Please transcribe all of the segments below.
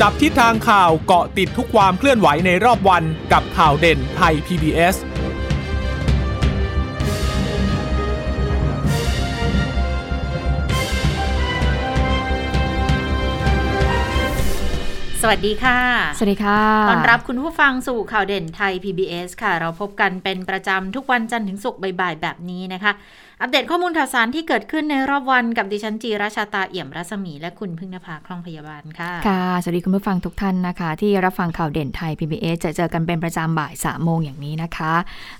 จับทิศทางข่าวเกาะติดทุกความเคลื่อนไหวในรอบวันกับข่าวเด่นไทย PBS สวัสดีค่ะ สวัสดีค่ะ ต้อนรับคุณผู้ฟังสู่ข่าวเด่นไทย PBS ค่ะ เราพบกันเป็นประจำทุกวันจันทร์ถึงศุกร์บ่ายๆแบบนี้นะคะ อัปเดตข้อมูลข่าวสารที่เกิดขึ้นในรอบวันกับดิฉันจีราชาตาเอี่ยมรัศมี และคุณพึ่งนภาคล่องพยาบาลค่ะ ค่ะ สวัสดีคุณผู้ฟังทุกท่านนะคะ ที่รับฟังข่าวเด่นไทย PBS จะเจอกันเป็นประจำบ่ายสามโมงอย่างนี้นะคะ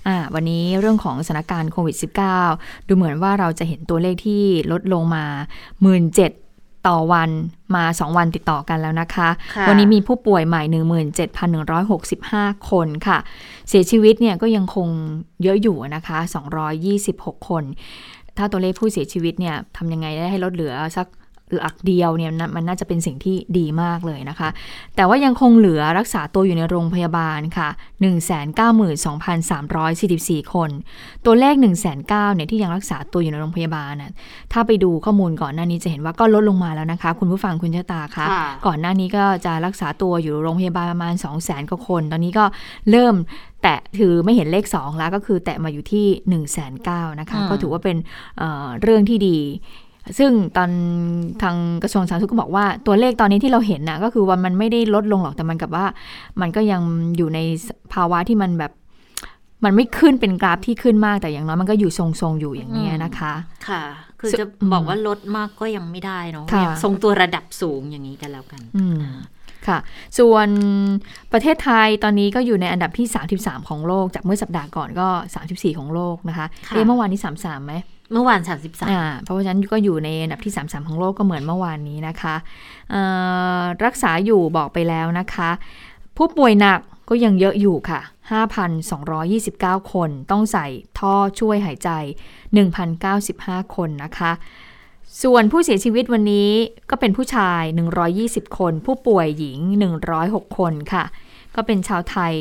อ่าวันนี้เรื่องของสถานการณ์โควิด -19 ดูเหมือนว่าเราจะเห็นตัวเลขที่ลดลงมา 1 7 0 0 ต่อวันมา 2 วันติดต่อกันแล้วนะคะค่ะวันนี้มีผู้ป่วยใหม่ 17,165 คนค่ะ เสียชีวิตเนี่ยก็ยังคงเยอะอยู่นะคะ 226 คน ถ้าตัวเลขผู้เสียชีวิตเนี่ยทำยังไงได้ให้ลดเหลือสัก หลักเดียวเนี่ยนะมันน่าจะเป็นสิ่งที่ดีมากเลยนะคะ แต่ว่ายังคงเหลือรักษาตัวอยู่ในโรงพยาบาลค่ะ 192,344 คน ตัวเลข1 9 0 0 0เนี่ยที่ยังรักษาตัวอยู่ในโรงพยาบาลน่ะถ้าไปดูข้อมูลก่อนหน้านี้จะเห็นว่าก็ลดลงมาแล้วนะคะ คุณผู้ฟังคุณเชตาคะค่ะก่อนหน้านี้ก็จะรักษาตัวอยู่โรงพยาบาลประมาณ 2 0 0 0 0 0กว่าคน ตอนนี้ก็เริ่มแตะถือไม่เห็นเลข 2 แล้วก็คือแตะมาอยู่ที่1 9 0 0 0นะคะอืมก็ถือว่าเป็นเอ่อเรื่องที่ดี ซึ่งตอนทางกระทรวงสาธารณสุขก็บอกว่าตัวเลขตอนนี้ที่เราเห็นนะก็คือว่ามันไม่ได้ลดลงหรอกแต่มันกับว่า มันก็ยังอยู่ในภาวะที่มันแบบมันไม่ขึ้นเป็นกราฟที่ขึ้นมากแต่อย่างน้อยมันก็อยู่ทรงๆอยู่อย่างนี้ยนะคะ ค่ะ คือซึ่งจะบอกว่าลดมากก็ยังไม่ได้เนาะค่ะยังทรงตัวระดับสูงอย่างนี้กันแล้วกันอืมค่ะ ส่วนประเทศไทยตอนนี้ก็อยู่ในอันดับที่ 33 ของโลก จากเมื่อสัปดาห์ก่อนก็ 34 ของโลกนะคะค่ะเอ๊ะเมื่อวานนี้ 33ไหม เมื่อวาน 33อ่าเพราะฉะนั้นก็อยู่ในอันดับที่ 33 ของโลกก็เหมือนเมื่อวานนี้นะคะรักษาอยู่บอกไปแล้วนะคะ ผู้ป่วยหนักก็ยังเยอะอยู่ค่ะ 5,229 คน ต้องใส่ท่อช่วยหายใจ 1,095 คนนะคะ ส่วนผู้เสียชีวิตวันนี้ก็เป็นผู้ชาย 120 คน ผู้ป่วยหญิง 106 คนค่ะ ก็เป็นชาวไทย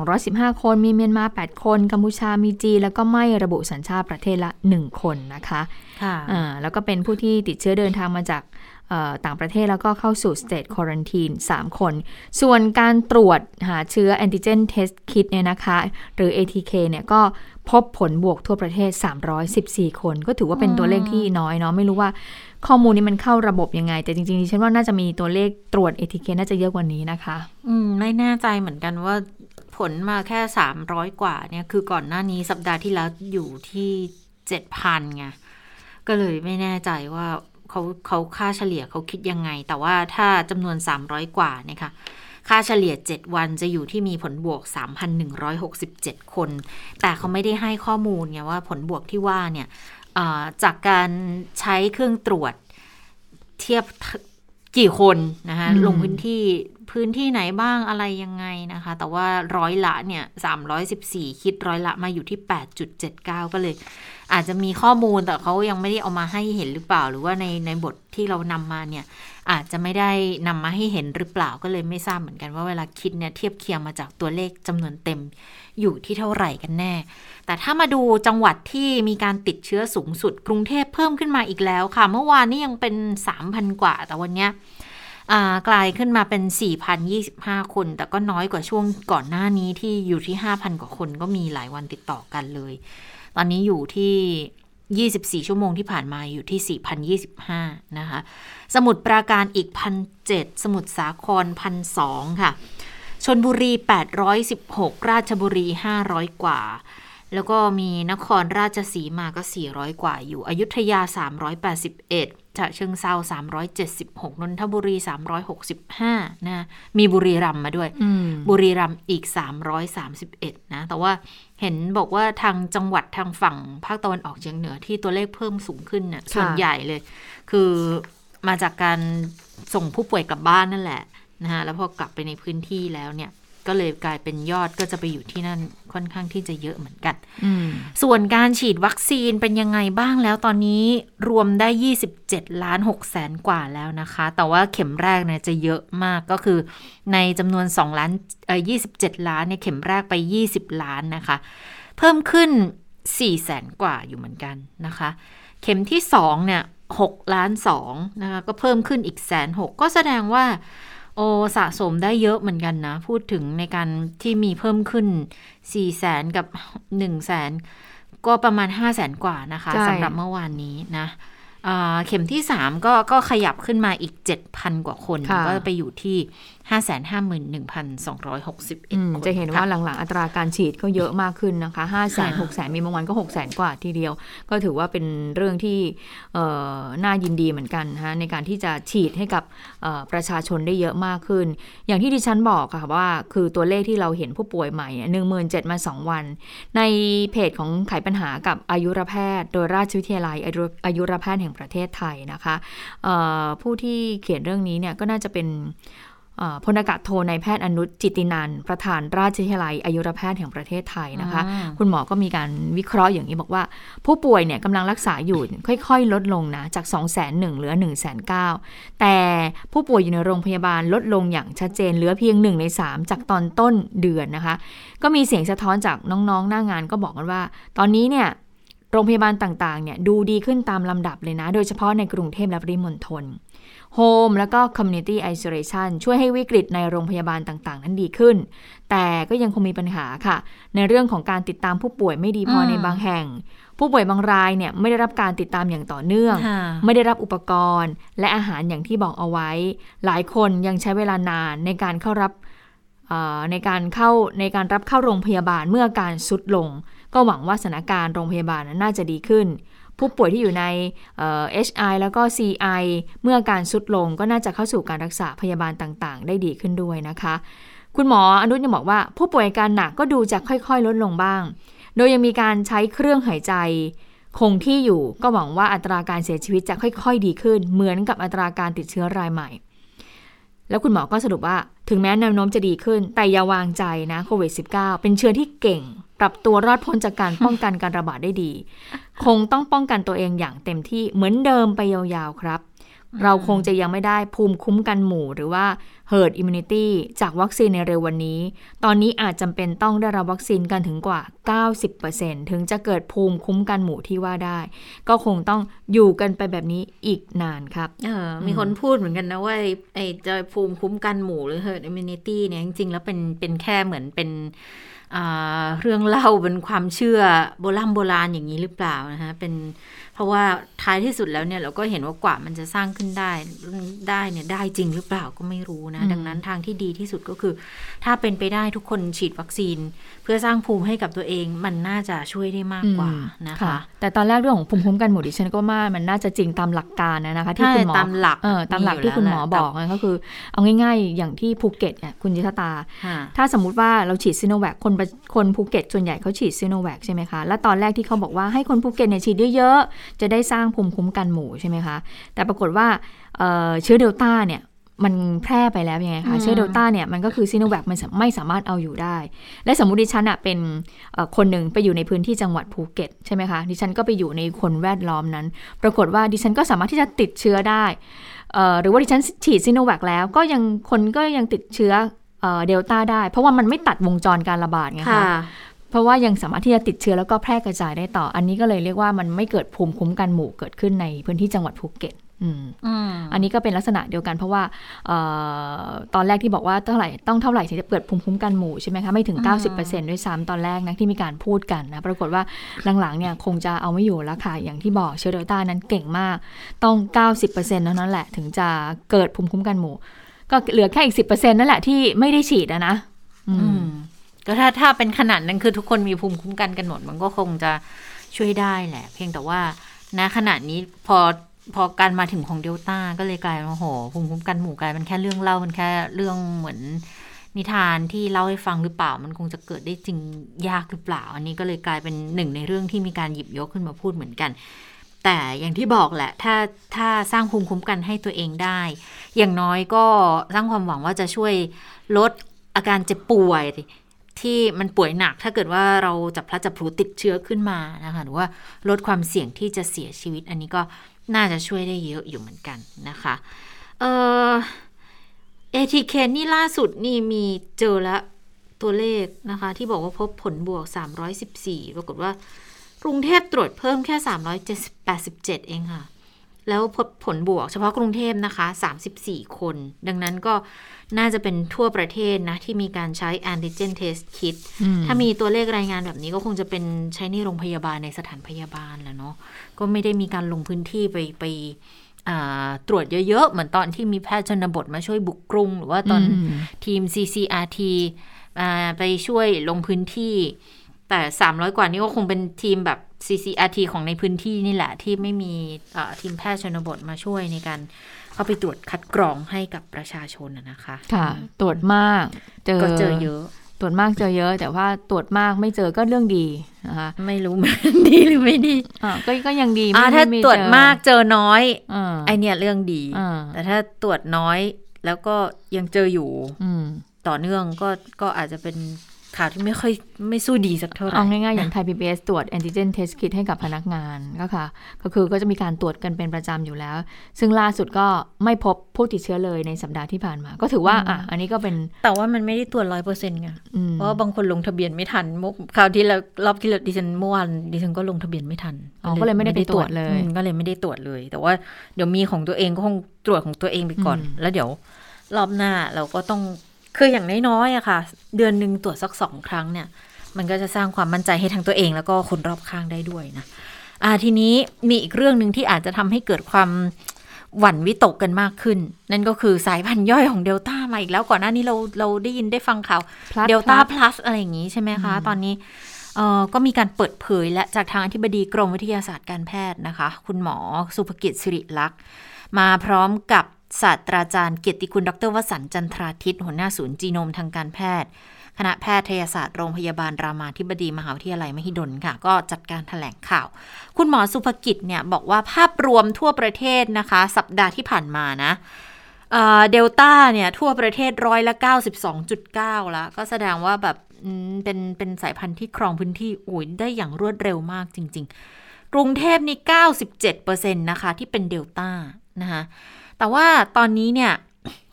215 คน มีเมียนมา 8 คน กัมพูชา มีจีน แล้วก็ไม่ระบุสัญชาติประเทศละ 1 คนนะคะค่ะอ่าแล้วก็เป็นผู้ที่ติดเชื้อเดินทางมาจากเอ่อต่างประเทศแล้วก็เข้าสู่ state quarantine 3คน ส่วนการตรวจหาเชื้อ antigen test kit เนี่ยนะคะ หรือ ATK เนี่ยก็พบผลบวกทั่วประเทศ 314 คน ก็ถือว่าเป็นตัวเลขที่น้อยเนาะ ไม่รู้ว่า ข้อมูลนี้มันเข้าระบบยังไง แต่จริงๆดิฉันว่าน่าจะมีตัวเลขตรวจ ATK น่าจะเยอะกว่านี้นะคะ อืมไม่แน่ใจเหมือนกันว่าผลมาแค่ 300 กว่าเนี่ย คือก่อนหน้านี้สัปดาห์ที่แล้วอยู่ที่7,000ไงก็เลยไม่แน่ใจว่าเขาเขาค่าเฉลี่ยเขาคิดยังไง แต่ว่าถ้าจำนวน 300 กว่าเนี่ยค่ะค่าเฉลี่ย 7 วันจะอยู่ที่มีผลบวก 3,167 คน แต่เขาไม่ได้ให้ข้อมูลไงว่าผลบวกที่ว่าเนี่ย จากการใช้เครื่องตรวจเทียบกี่คนนะคะอืมลงพื้นที่ พื้นที่ไหนบ้างอะไรยังไงนะคะ แต่ว่าร้อยละเนี่ย314 คิดร้อยละมาอยู่ที่ 8.79 ก็เลย อาจจะมีข้อมูลแต่เขายังไม่ได้เอามาให้เห็นหรือเปล่า หรือว่าในในบทที่เรานำมาเนี่ย อาจจะไม่ได้นำมาให้เห็นหรือเปล่าก็เลยไม่ทราบเหมือนกันว่าเวลาคิดเนี่ยเทียบเคียงมาจากตัวเลขจำนวนเต็มอยู่ที่เท่าไหร่กันแน่ แต่ถ้ามาดูจังหวัดที่มีการติดเชื้อสูงสุด กรุงเทพเพิ่มขึ้นมาอีกแล้วค่ะ เมื่อวานนี้ยังเป็น 3,000 กว่า แต่วันเนี้ย กลายขึ้นมาเป็น 4,025 คน แต่ก็น้อยกว่าช่วงก่อนหน้านี้ที่อยู่ที่ 5,000 กว่าคนก็มีหลายวันติดต่อกันเลย ตอนนี้อยู่ที่ 24 ชั่วโมงที่ผ่านมาอยู่ที่ 4,025 นะคะ สมุทรปราการอีก 1,007 สมุทรสาคร 1,002 ค่ะชนบุรี 816 ราชบุรี 500 กว่า แล้วก็มีนครราชสีมาก็ 400 กว่าอยู่ อยุธยา 381 ฉะเชิงเซา376 นนทบุรี 365 นะ มีบุรีรัมย์มาด้วยอืมบุรีรัมย์อีก 331 นะ แต่ว่าเห็นบอกว่าทางจังหวัดทางฝั่งภาคตะวันออกเฉียงเหนือที่ตัวเลขเพิ่มสูงขึ้นเนี่ยค่ะส่วนใหญ่เลย คือมาจากการส่งผู้ป่วยกลับบ้านนั่นแหละนะฮะ แล้วพอกลับไปในพื้นที่แล้วเนี่ย ก็เลยกลายเป็นยอดก็จะไปอยู่ที่นั่น ค่อนข้างที่จะเยอะเหมือนกันอืมส่วนการฉีดวัคซีนเป็นยังไงบ้างแล้วตอนนี้รวมได้ 27 ล้าน6แสนกว่าแล้วนะคะ แต่ว่าเข็มแรกเนี่ยจะเยอะมากก็คือในจำนวน 2 ล้านเอ่อ27 ล้านเนี่ยเข็มแรกไป 20 ล้านนะคะ เพิ่มขึ้น4แสนกว่าอยู่เหมือนกันนะคะ เข็มที่2เนี่ย6ล้าน2นะคะก็เพิ่มขึ้นอีกแสนหกก็แสดงว่า โอสะสมได้เยอะเหมือนกันนะ พูดถึงในการที่มีเพิ่มขึ้น4ี่แสนกับ1นึ่งแสนก็ประมาณ5้าแสนกว่านะคะสำหรับเมื่อวานนี้นะเข็มที่ 3 ก็ก็ขยับขึ้นมาอีก 7,000 กว่าคน ก็ไปอยู่ที่ 551,261คนจะเห็นว่าหลังๆ อัตราการฉีดก็เยอะมากขึ้นนะคะ5 0 0 0 0 6 0 0 0มีบางวันก็ 6 0 0 0 0 กว่าทีเดียว ก็ถือว่าเป็นเรื่องที่น่ายินดีเหมือนกันนะในการที่จะฉีดให้กับประชาชนได้เยอะมากขึ้น อย่างที่ดิฉันบอกค่ะว่า คือตัวเลขที่เราเห็นผู้ป่วยใหม่หนึ่งหมื่นเจ็ดมาสองวัน ในเพจของไขปัญหากับอายุรแพทย์ โดยราชวิทยาลัยอายุรแพทย์แห่งประเทศไทยนะคะผู้ที่เขียนเรื่องนี้เนี่ยก็น่าจะเป็น พลอากาศโทนายแพทย์อนุจิตินัน ประธานราชวิทยาลัยอายุรแพทย์แห่งประเทศไทยนะคะ คุณหมอก็มีการวิเคราะห์อย่างนี้บอกว่า ผู้ป่วยเนี่ยกำลังรักษาอยู่ค่อยๆ ลดลงนะ จาก 2 0 0 0 0 0เหลือ1 9 0 0 0แต่ผู้ป่วยอยู่ในโรงพยาบาลลดลงอย่างชัดเจนเหลือเพียง 1 ใน 3 จากตอนต้นเดือนนะคะ ก็มีเสียงสะท้อนจากน้องๆ หน้างานก็บอกกันว่า ตอนนี้เนี่ยโรงพยาบาลต่างๆเนี่ยดูดีขึ้นตามลำดับเลยนะ โดยเฉพาะในกรุงเทพและปริมณฑล Home แล้วก็ Community Isolation ช่วยให้วิกฤตในโรงพยาบาลต่างๆ นั้นดีขึ้น แต่ก็ยังคงมีปัญหาค่ะ ในเรื่องของการติดตามผู้ป่วยไม่ดีพอในบางแห่ง ผู้ป่วยบางรายเนี่ยไม่ได้รับการติดตามอย่างต่อเนื่อง ไม่ได้รับอุปกรณ์ และอาหารอย่างที่บอกเอาไว้ หลายคนยังใช้เวลานานในการเข้ารับในการเข้าในการรับเข้าโรงพยาบาลเมื่อการสุดลง ก็หวังว่าสถานการณ์โรงพยาบาลน่าจะดีขึ้น ผู้ป่วยที่อยู่ใน HI แล้วก็ CI เมื่อการสุดลงก็น่าจะเข้าสู่การรักษาพยาบาลต่างๆ ได้ดีขึ้นด้วยนะคะ คุณหมออนุยังบอกว่า ผู้ป่วยอาการหนักก็ดูจะค่อยๆ ลดลงบ้าง โดยยังมีการใช้เครื่องหายใจ คงที่อยู่ก็หวังว่าอัตราการเสียชีวิตจะค่อย ๆ ดีขึ้น เหมือนกับอัตราการติดเชื้อรายใหม่แล้วคุณหมอก็สรุปว่าถึงแม้แนวโน้มจะดีขึ้น แต่อย่าวางใจนะโควิด -19 เป็นเชื้อที่เก่ง ปรับตัวรอดพ้นจากการป้องกันการระบาดได้ดี คงต้องป้องกันตัวเองอย่างเต็มที่เหมือนเดิมไปยาวๆครับ เราคงจะยังไม่ได้ภูมิคุ้มกันหมู่ หรือว่า herd immunity จากวัคซีนในเร็ววันนี้ ตอนนี้อาจจำเป็นต้องได้รับวัคซีนกันถึงกว่า 90%ถึงจะเกิดภูมิคุ้มกันหมู่ที่ว่าได้ ก็คงต้องอยู่กันไปแบบนี้อีกนานครับเออมีคนพูดเหมือนกันนะว่าไอ้จะภูมิคุ้มกันหมู่หรือ herd immunity เนี่ยจริงๆแล้วเป็นเป็นแค่เหมือนเป็น เรื่องเล่าเป็นความเชื่อโบราณโบราณอย่างนี้หรือเปล่านะคะเป็นราะว่าท้ายที่สุดแล้วเนี่ยเราก็เห็นว่ากว่ามันจะสร้างขึ้นได้ได้เนี่ยได้จริงหรือเปล่าก็ไม่รู้นะ ดังนั้นทางที่ดีที่สุดก็คือ ถ้าเป็นไปได้ทุกคนฉีดวัคซีน เพื่อสร้างภูมิให้กับตัวเองมันน่าจะช่วยได้มากกว่านะคะ แต่ตอนแรกเรื่องของภูมิคุ้มกันหมู่ดิฉันก็ว่ามันน่าจะจริงตามหลักการนะคะที่คุณหมอตามหลักเออตามหลักที่คุณหมอบอกก็คือ เอาง่าย ๆ อย่างที่ภูเก็ตเนี่ยคุณยิทตา ถ้าสมมุติว่าเราฉีดซีโนแวคคนคนภูเก็ตส่วนใหญ่เขาฉีดซีโนแวคใช่ไหมคะ แล้วตอนแรกที่เขาบอกว่าให้คนภูเก็ตเนี่ยฉีดเยอะๆจะได้สร้างภูมิคุ้มกันหมู่ใช่ไหมคะ แต่ปรากฏว่าเชื้อเดลต้าเนี่ยมันแพร่ไปแล้วยังไงคะ เชื้อเดลต้าเนี่ยมันก็คือซีโนแวคมันไม่สามารถเอาอยู่ได้ และสมมุติดิฉันอะเป็นคนหนึ่งไปอยู่ในพื้นที่จังหวัดภูเก็ตใช่ไหมคะ ดิฉันก็ไปอยู่ในคนแวดล้อมนั้น ปรากฏว่าดิฉันก็สามารถที่จะติดเชื้อได้ หรือว่าดิฉันฉีดซีโนแวคแล้วก็ยังคนก็ยังติดเชื้อเดลต้าได้ เพราะว่ามันไม่ตัดวงจรการระบาดไงคะ เพราะว่ายังสามารถที่จะติดเชื้อแล้วก็แพร่กระจายได้ต่อ อันนี้ก็เลยเรียกว่ามันไม่เกิดภูมิคุ้มกันหมู่เกิดขึ้นในพื้นที่จังหวัดภูเก็ตอันนี้ก็เป็นลักษณะเดียวกันเพราะว่าออตอนแรกที่บอกว่าเท่าไหร่ต้องเท่าไหร่ถึงจะเกิดภูมิคุ้มกันหมู่ใช่ไหมคะไม่ถึง 90%ด้วยซ้ำตอนแรกนะที่มีการพูดกันนะปรากฏว่าหลังๆเนี่ยคงจะเอาไม่อยู่แล้วค่ะอย่างที่บอกเชื้อเดลต้านั้นเก่งมาก ต้อง 90%เท่านั้นแหละ ถึงจะเกิดภูมิคุ้มกันหมู่ ก็เหลือแค่อีก 10%นั่นแหละที่ไม่ได้ฉีดนะ ก็ถ้าถ้าเป็นขนาดนั้นคือทุกคนมีภูมิคุ้มกันกันหมด มันก็คงจะช่วยได้แหละ เพียงแต่ว่าณขณะนี้พอพอการมาถึงของเดลต้าก็เลยกลายมาโหภูมิคุ้มกันหมู่กลายเป็นแค่เรื่องเล่ามันแค่เรื่องเหมือนนิทานที่เล่าให้ฟังหรือเปล่า มันคงจะเกิดได้จริงยากหรือเปล่า อันนี้ก็เลยกลายเป็นหนึ่งในเรื่องที่มีการหยิบยกขึ้นมาพูดเหมือนกัน แต่อย่างที่บอกแหละ ถ้าถ้าสร้างภูมิคุ้มกันให้ตัวเองได้ อย่างน้อยก็สร้างความหวังว่าจะช่วยลดอาการเจ็บป่วย ที่มันป่วยหนักถ้าเกิดว่าเราจับพลัดจับพลูติดเชื้อขึ้นมานะคะหรือว่าลดความเสี่ยงที่จะเสียชีวิต อันนี้ก็น่าจะช่วยได้เยอะอยู่เหมือนกันนะคะเออเอทีเคนนี่ล่าสุดนี่มีเจอแล้วตัวเลขนะคะ ที่บอกว่าพบผลบวก 314 ปรากฏว่ากรุงเทพตรวจเพิ่มแค่ 387 เองค่ะ แล้วผลผลบวกเฉพาะกรุงเทพนะคะ 34 คน ดังนั้นก็น่าจะเป็นทั่วประเทศนะ ที่มีการใช้ antigen test kit ถ้ามีตัวเลขรายงานแบบนี้ก็คงจะเป็นใช้ในโรงพยาบาลในสถานพยาบาลแหล้วเนาะก็ไม่ได้มีการลงพื้นที่ไปไปอ่าตรวจเยอะ ๆ เหมือนตอนที่มีแพทย์ชนบทมาช่วยบุกกรุง หรือว่าตอนอืมทีม CCRT อ่าไปช่วยลงพื้นที่ แต่ 300 กว่านี้ก็คงเป็นทีมแบบ CCRT ของในพื้นที่นี่แหละ ที่ไม่มีเอ่อทีมแพทย์ชนบทมาช่วยในการเข้าไปตรวจคัดกรองให้กับประชาชนนะนะคะ ค่ะ ตรวจมาก เจอก็เจอเยอะ ตรวจมากเจอเยอะ แต่ว่าตรวจมากไม่เจอก็เรื่องดีนะคะไม่รู้มันดีหรือไม่ดีอ่าก็ก็ยังดีอ่าไม่ถ้าไม่ตรวจเจอมากเจอน้อยอ่าไอเนี่ยเรื่องดีอ่าแต่ถ้าตรวจน้อยแล้วก็ยังเจออยู่อืมต่อเนื่องก็ก็อาจจะเป็น ข่าวที่ไม่ค่อยไม่สู้ดีสักเท่าไหร่เอาง่ายๆ อย่างไทย PBS ตรวจ antigen test kit ให้กับพนักงานก็ค่ะ ก็คือก็จะมีการตรวจกันเป็นประจำอยู่แล้ว ซึ่งล่าสุดก็ไม่พบผู้ติดเชื้อเลยในสัปดาห์ที่ผ่านมา ก็ถือว่าอะอันนี้ก็เป็น แต่ว่ามันไม่ได้ตรวจร้อยเปอร์เซ็นต์ไงอืมเพราะว่าบางคนลงทะเบียนไม่ทันเมื่อคราวที่แล้วรอบที่แล้วดิฉันเมื่อวานดิฉันก็ลงทะเบียนไม่ทันอ๋อก็เลยไม่ได้ไปตรวจเลยอืมก็เลยไม่ได้ตรวจเลย แต่ว่าเดี๋ยวมีของตัวเองก็คงตรวจของตัวเองไปก่อนอืมแล้วเดี๋ยวรอบหน้าเราก็ต้องคืออย่างน้อยๆอะค่ะ เดือนหนึ่งตรวจสักสองครั้งเนี่ย มันก็จะสร้างความมั่นใจให้ทั้งตัวเองแล้วก็คนรอบข้างได้ด้วยนะอ่าทีนี้มีอีกเรื่องหนึ่งที่อาจจะทำให้เกิดความหวั่นวิตกกันมากขึ้น นั่นก็คือสายพันธุ์ย่อยของเดลต้ามาอีกแล้วก่อนหน้านี้เราเราได้ยินได้ฟังข่าว Plus เดลต้า Plus พลัสอะไรอย่างนี้ใช่ไหมคะ ตอนนี้เอ่อก็มีการเปิดเผยและจากทางอธิบดีกรมวิทยาศาสตร์การแพทย์นะคะ คุณหมอสุภกิจสิริลักษณ์มาพร้อมกับ ศาสตราจารย์เกียรติคุณดรวสันต์จันทราทิตหัวหน้าศูนย์จีโนมทางการแพทย์ คณะแพทยศาสตร์โรงพยาบาลรามาธิบดีมหาวิทยาลัยมหิดลค่ะ ก็จัดการถแถลงข่าว คุณหมอสุภกิจเนี่ยบอกว่าภาพรวมทั่วประเทศนะคะ สัปดาห์ที่ผ่านมานะเดลต้าเนี่ยทั่วประเทศร้อยละ 92.9 แล้ว ก็แสดงว่าแบบเป็นเป็นสายพันธุ์ที่ครองพื้นที่อุ้ยได้อย่างรวดเร็วมากจริง ๆ กรุงเทพนี่ 97%นะคะ ที่เป็นเดลต้านะคะ แต่ว่าตอนนี้เนี่ย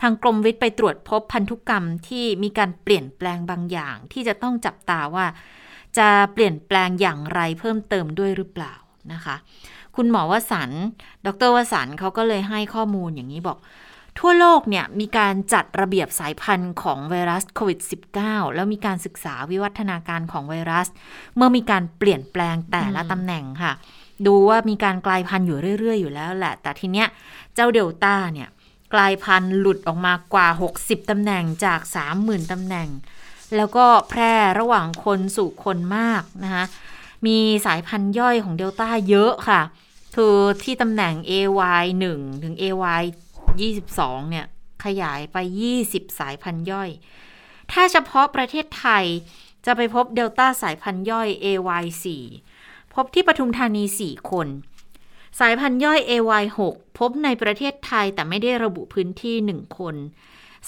ทางกรมวิทย์ไปตรวจพบพันธุกรรมที่มีการเปลี่ยนแปลงบางอย่าง ที่จะต้องจับตาว่า จะเปลี่ยนแปลงอย่างไรเพิ่มเติมด้วยหรือเปล่านะคะ คุณหมอวสัน ดรวสันเขาก็เลยให้ข้อมูลอย่างนี้บอก ทั่วโลกเนี่ยมีการจัดระเบียบสายพันธุ์ของไวรัสโควิด -19 แล้วมีการศึกษาวิวัฒนาการของไวรัส เมื่อมีการเปลี่ยนแปลงแต่ละตำแหน่งค่ะดูว่ามีการกลายพันธุ์อยู่เรื่อย ๆ อยู่แล้วแหละ แต่ทีเนี้ย เจ้าเดลต้าเนี่ยกลายพันธุ์หลุดออกมากว่า 60ตำแหน่งจาก 30,000ตำแหน่ง แล้วก็แพร่ระหว่างคนสู่คนมากนะคะมีสายพันธุ์ย่อยของเดลต้าเยอะค่ะ คือที่ตำแหน่ง AY 1 ถึง AY 22 เนี่ยขยายไป 20 สายพันธุ์ย่อย ถ้าเฉพาะประเทศไทยจะไปพบเดลต้าสายพันธุ์ย่อย AY 4 พบที่ปทุมธานี 4 คน สายพันธุ์ย่อย AY 6 พบในประเทศไทยแต่ไม่ได้ระบุพื้นที่ 1 คน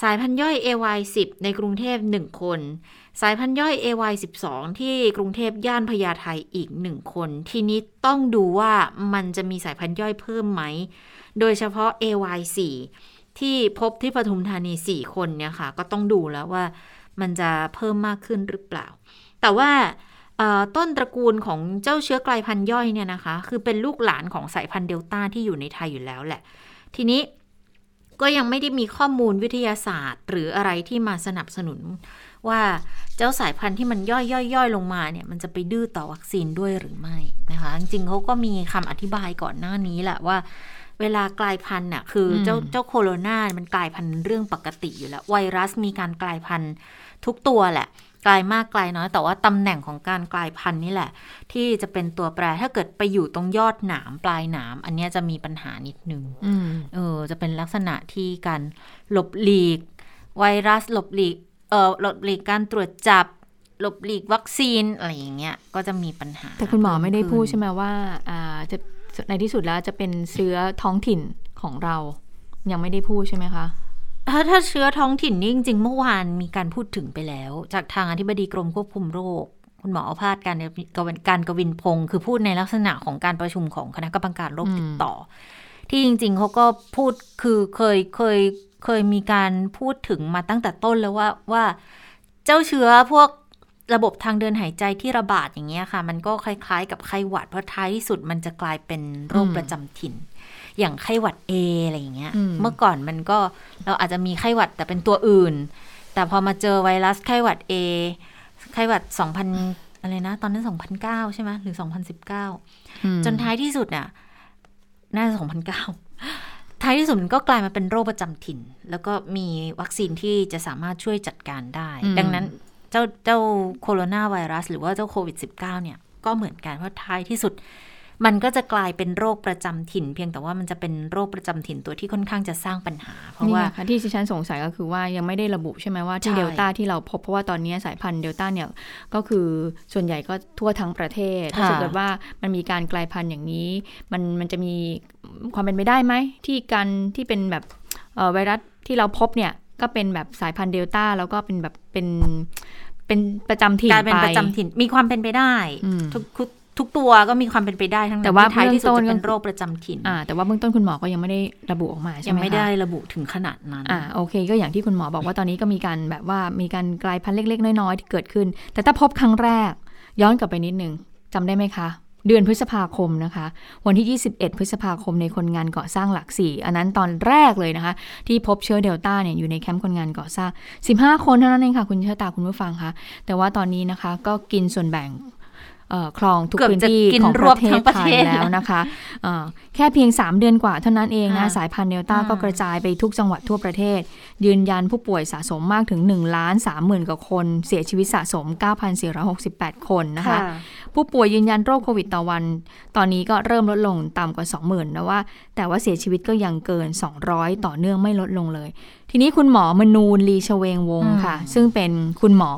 สายพันธุ์ย่อย AY 10 ในกรุงเทพ 1 คน สายพันธุ์ย่อย AY 12 ที่กรุงเทพย่านพญาไทอีก 1 คน ทีนี้ต้องดูว่ามันจะมีสายพันธุ์ย่อยเพิ่มไหม โดยเฉพาะ AY 4 ที่พบที่ปทุมธานี 4 คนเนี่ยค่ะ ก็ต้องดูแล้วว่ามันจะเพิ่มมากขึ้นหรือเปล่า แต่ว่า ต้นตระกูลของเจ้าเชื้อกลายพันธุ์ย่อยเนี่ยนะคะ คือเป็นลูกหลานของสายพันธุ์เดลต้าที่อยู่ในไทยอยู่แล้วแหละ ทีนี้ก็ยังไม่ได้มีข้อมูลวิทยาศาสตร์ หรืออะไรที่มาสนับสนุน ว่าเจ้าสายพันธุ์ที่มันย่อยย่อยย่อยลงมาเนี่ย มันจะไปดื้อต่อวัคซีนด้วยหรือไม่นะคะ จริงๆเขาก็มีคำอธิบายก่อนหน้านี้แหละว่า เวลากลายพันธุ์น่ะคืออมเจ้าเจ้าโคโรนามันกลายพันธุ์เรื่องปกติอยู่แล้วไวรัสมีการกลายพันธุ์ทุกตัวแหละ กลายมากกลายน้อย แต่ว่าตำแหน่งของการกลายพันธุ์นี่แหละ ที่จะเป็นตัวแปรถ้าเกิดไปอยู่ตรงยอดหนามปลายหนาม อันเนี้ยจะมีปัญหานิดนึงอืมเออจะเป็นลักษณะที่การหลบหลีก ไวรัสหลบหลีกเออหลบหลีกการตรวจจับหลบหลีกวัคซีนอะไรอย่างเงี้ยก็จะมีปัญหา แต่คุณหมอไม่ได้พูดใช่ไหมไหมว่าอ่าจะในที่สุดแล้วจะเป็นเชื้อท้องถิ่นของเรายังไม่ได้พูดใช่ไหมคะ ถ้าถ้าเชื้อท้องถิ่นนี่จริงๆเมื่อวานมีการพูดถึงไปแล้ว จากทางอธิบดีกรมควบคุมโรค คุณหมออภาสการกวินการกวินพงศ์คือพูดในลักษณะของการประชุมของคณะกรรมการโรคติดต่ออที่จริง ๆเขาก็พูดคือเคยเคยเคยมีการพูดถึงมาตั้งแต่ต้นแล้วว่าว่าเจ้าเชื้อพวกระบบทางเดินหายใจที่ระบาดอย่างเงี้ยค่ะ มันก็คล้าย ๆ กับไข้หวัดเพราะท้ายที่สุดมันจะกลายเป็นโรคอืมประจำถิ่น อย่างไข้หวัดเออะไรอย่างเงี้ยอืมเมื่อก่อนมันก็เราอาจจะมีไข้หวัดแต่เป็นตัวอื่น แต่พอมาเจอไวรัสไข้หวัดเอไข้หวัด2000อะไรนะ ตอนนั้น2009ใช่ไหมหรือ2019อืมจนท้ายที่สุดน่ะน่าจะ2009ท้ายที่สุดมันก็กลายมาเป็นโรคประจำถิ่น แล้วก็มีวัคซีนที่จะสามารถช่วยจัดการได้อืมดังนั้นเจ้าเจ้าโคโรนาไวรัส หรือว่าเจ้าโควิด -19 เนี่ยก็เหมือนกันว่าท้ายที่สุด มันก็จะกลายเป็นโรคประจำถิ่น เพียงแต่ว่ามันจะเป็นโรคประจำถิ่นตัวที่ค่อนข้างจะสร้างปัญหา เพราะนี่ว่าไงคะที่ดิฉันสงสัยก็คือว่ายังไม่ได้ระบุใช่ไหมว่าที่ใช่เดลต้าที่เราพบเพราะว่าตอนนี้สายพันธุ์เดลต้าเนี่ยก็คือส่วนใหญ่ก็ทั่วทั้งประเทศถ้าเกิดว่ามันมีการกลายพันธุ์อย่างนี้ มันมันจะมีความเป็นไปได้ไหมที่การที่เป็นแบบเอ่อไวรัสที่เราพบเนี่ยก็เป็นแบบสายพันธุ์เดลต้าแล้วก็เป็นแบบเป็นเป็นประจำถิ่นกลายเป็นไปประจำถิ่นมีความเป็นไปได้อืมทุก ทุกทุกตัวก็มีความเป็นไปได้ทั้งนั้นแต่ว่าที่ท้ายที่สุดเบื้องต้นจะเป็นก็โรคประจำถิ่นอ่าแต่ว่าเบื้องต้นคุณหมอก็ยังไม่ได้ระบุออกมาใช่ยังไหมคะไม่ได้ระบุถึงขนาดนั้นอ่าโอเค ก็อย่างที่คุณหมอบอกว่าตอนนี้ก็มีการแบบว่ามีการกลายพันธุ์เล็ก ๆ น้อยๆที่เกิดขึ้น แต่ถ้าพบครั้งแรก ย้อนกลับไปนิดนึงจำได้ไหมคะเดือนพฤษภาคมนะคะ วันที่ 21 พฤษภาคมในคนงานก่อสร้างหลักสี่อันนั้นตอนแรกเลยนะคะ ที่พบเชื้อเดลต้าเนี่ยอยู่ในแคมป์คนงานก่อสร้าง 15 คนเท่านั้นเองค่ะ คุณเชษตาคุณผู้ฟังคะแต่ว่าตอนนี้นะคะก็กินส่วนแบ่งเอ่อ คลองทุกเกือบพื้นจะที่กินของรปวระบเททั้ศงประไทเทยศแล้วนะคะเอ่อแค่เพียง 3 เดือนกว่าเท่านั้นเองนะค่ะสายพันธุ์เดลต้าอ่าก็กระจายไปทุกจังหวัดทั่วประเทศ ยืนยันผู้ป่วยสะสมมากถึง1ล้าน3หมื่นกว่าคน เสียชีวิตสะสม 9,468 คนนะคะ ผู้ป่วยยืนยันโรคโควิดต่อวัน ตอนนี้ก็เริ่มลดลงต่ำกว่า 20,000นะว่า แต่ว่าเสียชีวิตก็ยังเกิน 200 ต่อเนื่องไม่ลดลงเลย ทีนี้คุณหมอมนูนลีชเวงวงศ์ค่ะ ซึ่งเป็นคุณหมอ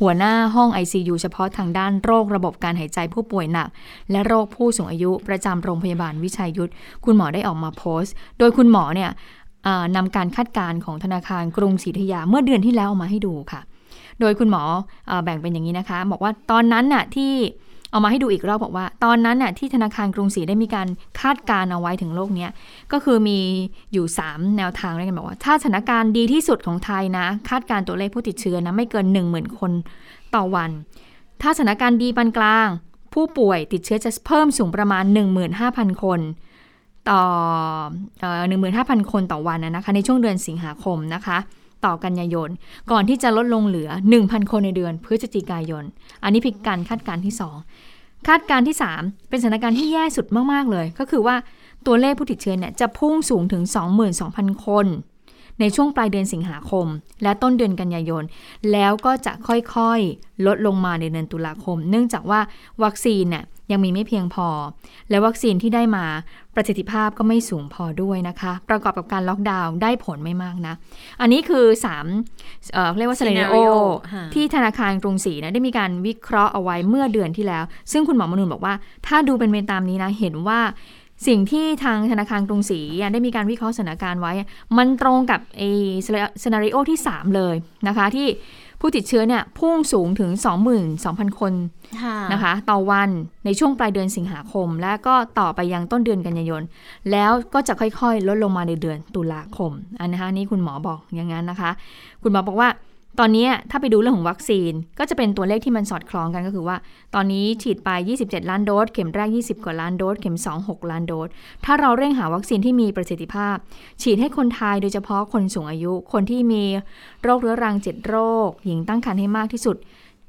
หัวหน้าห้อง ICU เฉพาะทางด้านโรคระบบการหายใจผู้ป่วยหนัก และโรคผู้สูงอายุประจำโรงพยาบาลวิชัยยุทธคุณหมอได้ออกมาโพสต์ โดยคุณหมอเนี่ยอ่า นำการคาดการณ์ของธนาคารกรุงศรีธยาเมื่อเดือนที่แล้วเอามาให้ดูค่ะ โดยคุณหมออแบ่งเป็นอย่างนี้นะคะ บอกว่าตอนนั้นน่ะที่เอามาให้ดูอีกรอบบอกว่า ตอนนั้นน่ะที่ธนาคารกรุงศรีได้มีการคาดการณ์เอาไว้ถึงโรคเนี้ก็คือมีอยู่ 3 แนวทางด้วยกันบอกว่า ถ้าสถานการณ์ดีที่สุดของไทยนะ คาดการณ์ตัวเลขผู้ติดเชื้อนะไม่เกิน 10,000 คนต่อวัน ถ้าสถานการณ์ดีปานกลาง ผู้ป่วยติดเชื้อจะเพิ่มสูงประมาณ 15,000 คน ต่อเอ่อ15,000คนต่อวันนะคะ ในช่วงเดือนสิงหาคมนะคะ ต่อกันยายน ก่อนที่จะลดลงเหลือ 1,000 คนในเดือนพฤศจิกายน อันนี้เป็นการคาดการณ์ที่ 2 คาดการณ์ที่ 3 เป็นสถานการณ์ที่แย่สุดมาก ๆ เลย ก็คือว่าตัวเลขผู้ติดเชื้อเนี่ยจะพุ่งสูงถึง 22,000 คน ในช่วงปลายเดือนสิงหาคม และต้นเดือนกันยายน แล้วก็จะค่อยๆ ลดลงมาในเดือนตุลาคม เนื่องจากว่าวัคซีนเนี่ย ยังมีไม่เพียงพอ และวัคซีนที่ได้มาประสิทธิภาพก็ไม่สูงพอด้วยนะคะ ประกอบกับการล็อกดาวน์ได้ผลไม่มากนะ อันนี้คือ3เอ่อเรียกว่า scenario Scenario ค่ะที่ธนาคารกรุงศรีนะได้มีการวิเคราะห์เอาไว้เมื่อเดือนที่แล้ว ซึ่งคุณหมอมนูนบอกว่า ถ้าดูเป็นไปตามนี้นะเห็นว่าสิ่งที่ทางธนาคารกรุงศรีอะได้มีการวิเคราะห์สถานการณ์ไว้ มันตรงกับไอ้ scenario ที่ 3 เลยนะคะที่ ผู้ติดเชื้อเนี่ยพุ่งสูงถึง 22,000 คนค่ะนะคะ ต่อวันในช่วงปลายเดือนสิงหาคม และก็ต่อไปยังต้นเดือนกันยายน แล้วก็จะค่อยๆ ลดลงมาในเดือนตุลาคม อันนะคะนี่คุณหมอบอกอย่างนั้นนะคะ คุณหมอบอกว่า ตอนนี้ถ้าไปดูเรื่องของวัคซีนก็จะเป็นตัวเลขที่มันสอดคล้องกันก็คือว่า ตอนนี้ฉีดไป 27 ล้านโดส เข็มแรก 20 กว่าล้านโดส เข็ม 2 6 ล้านโดส ถ้าเราเร่งหาวัคซีนที่มีประสิทธิภาพ ฉีดให้คนไทยโดยเฉพาะคนสูงอายุ คนที่มีโรคเรื้อรัง 7 โรค หญิงตั้งครรภ์ให้มากที่สุด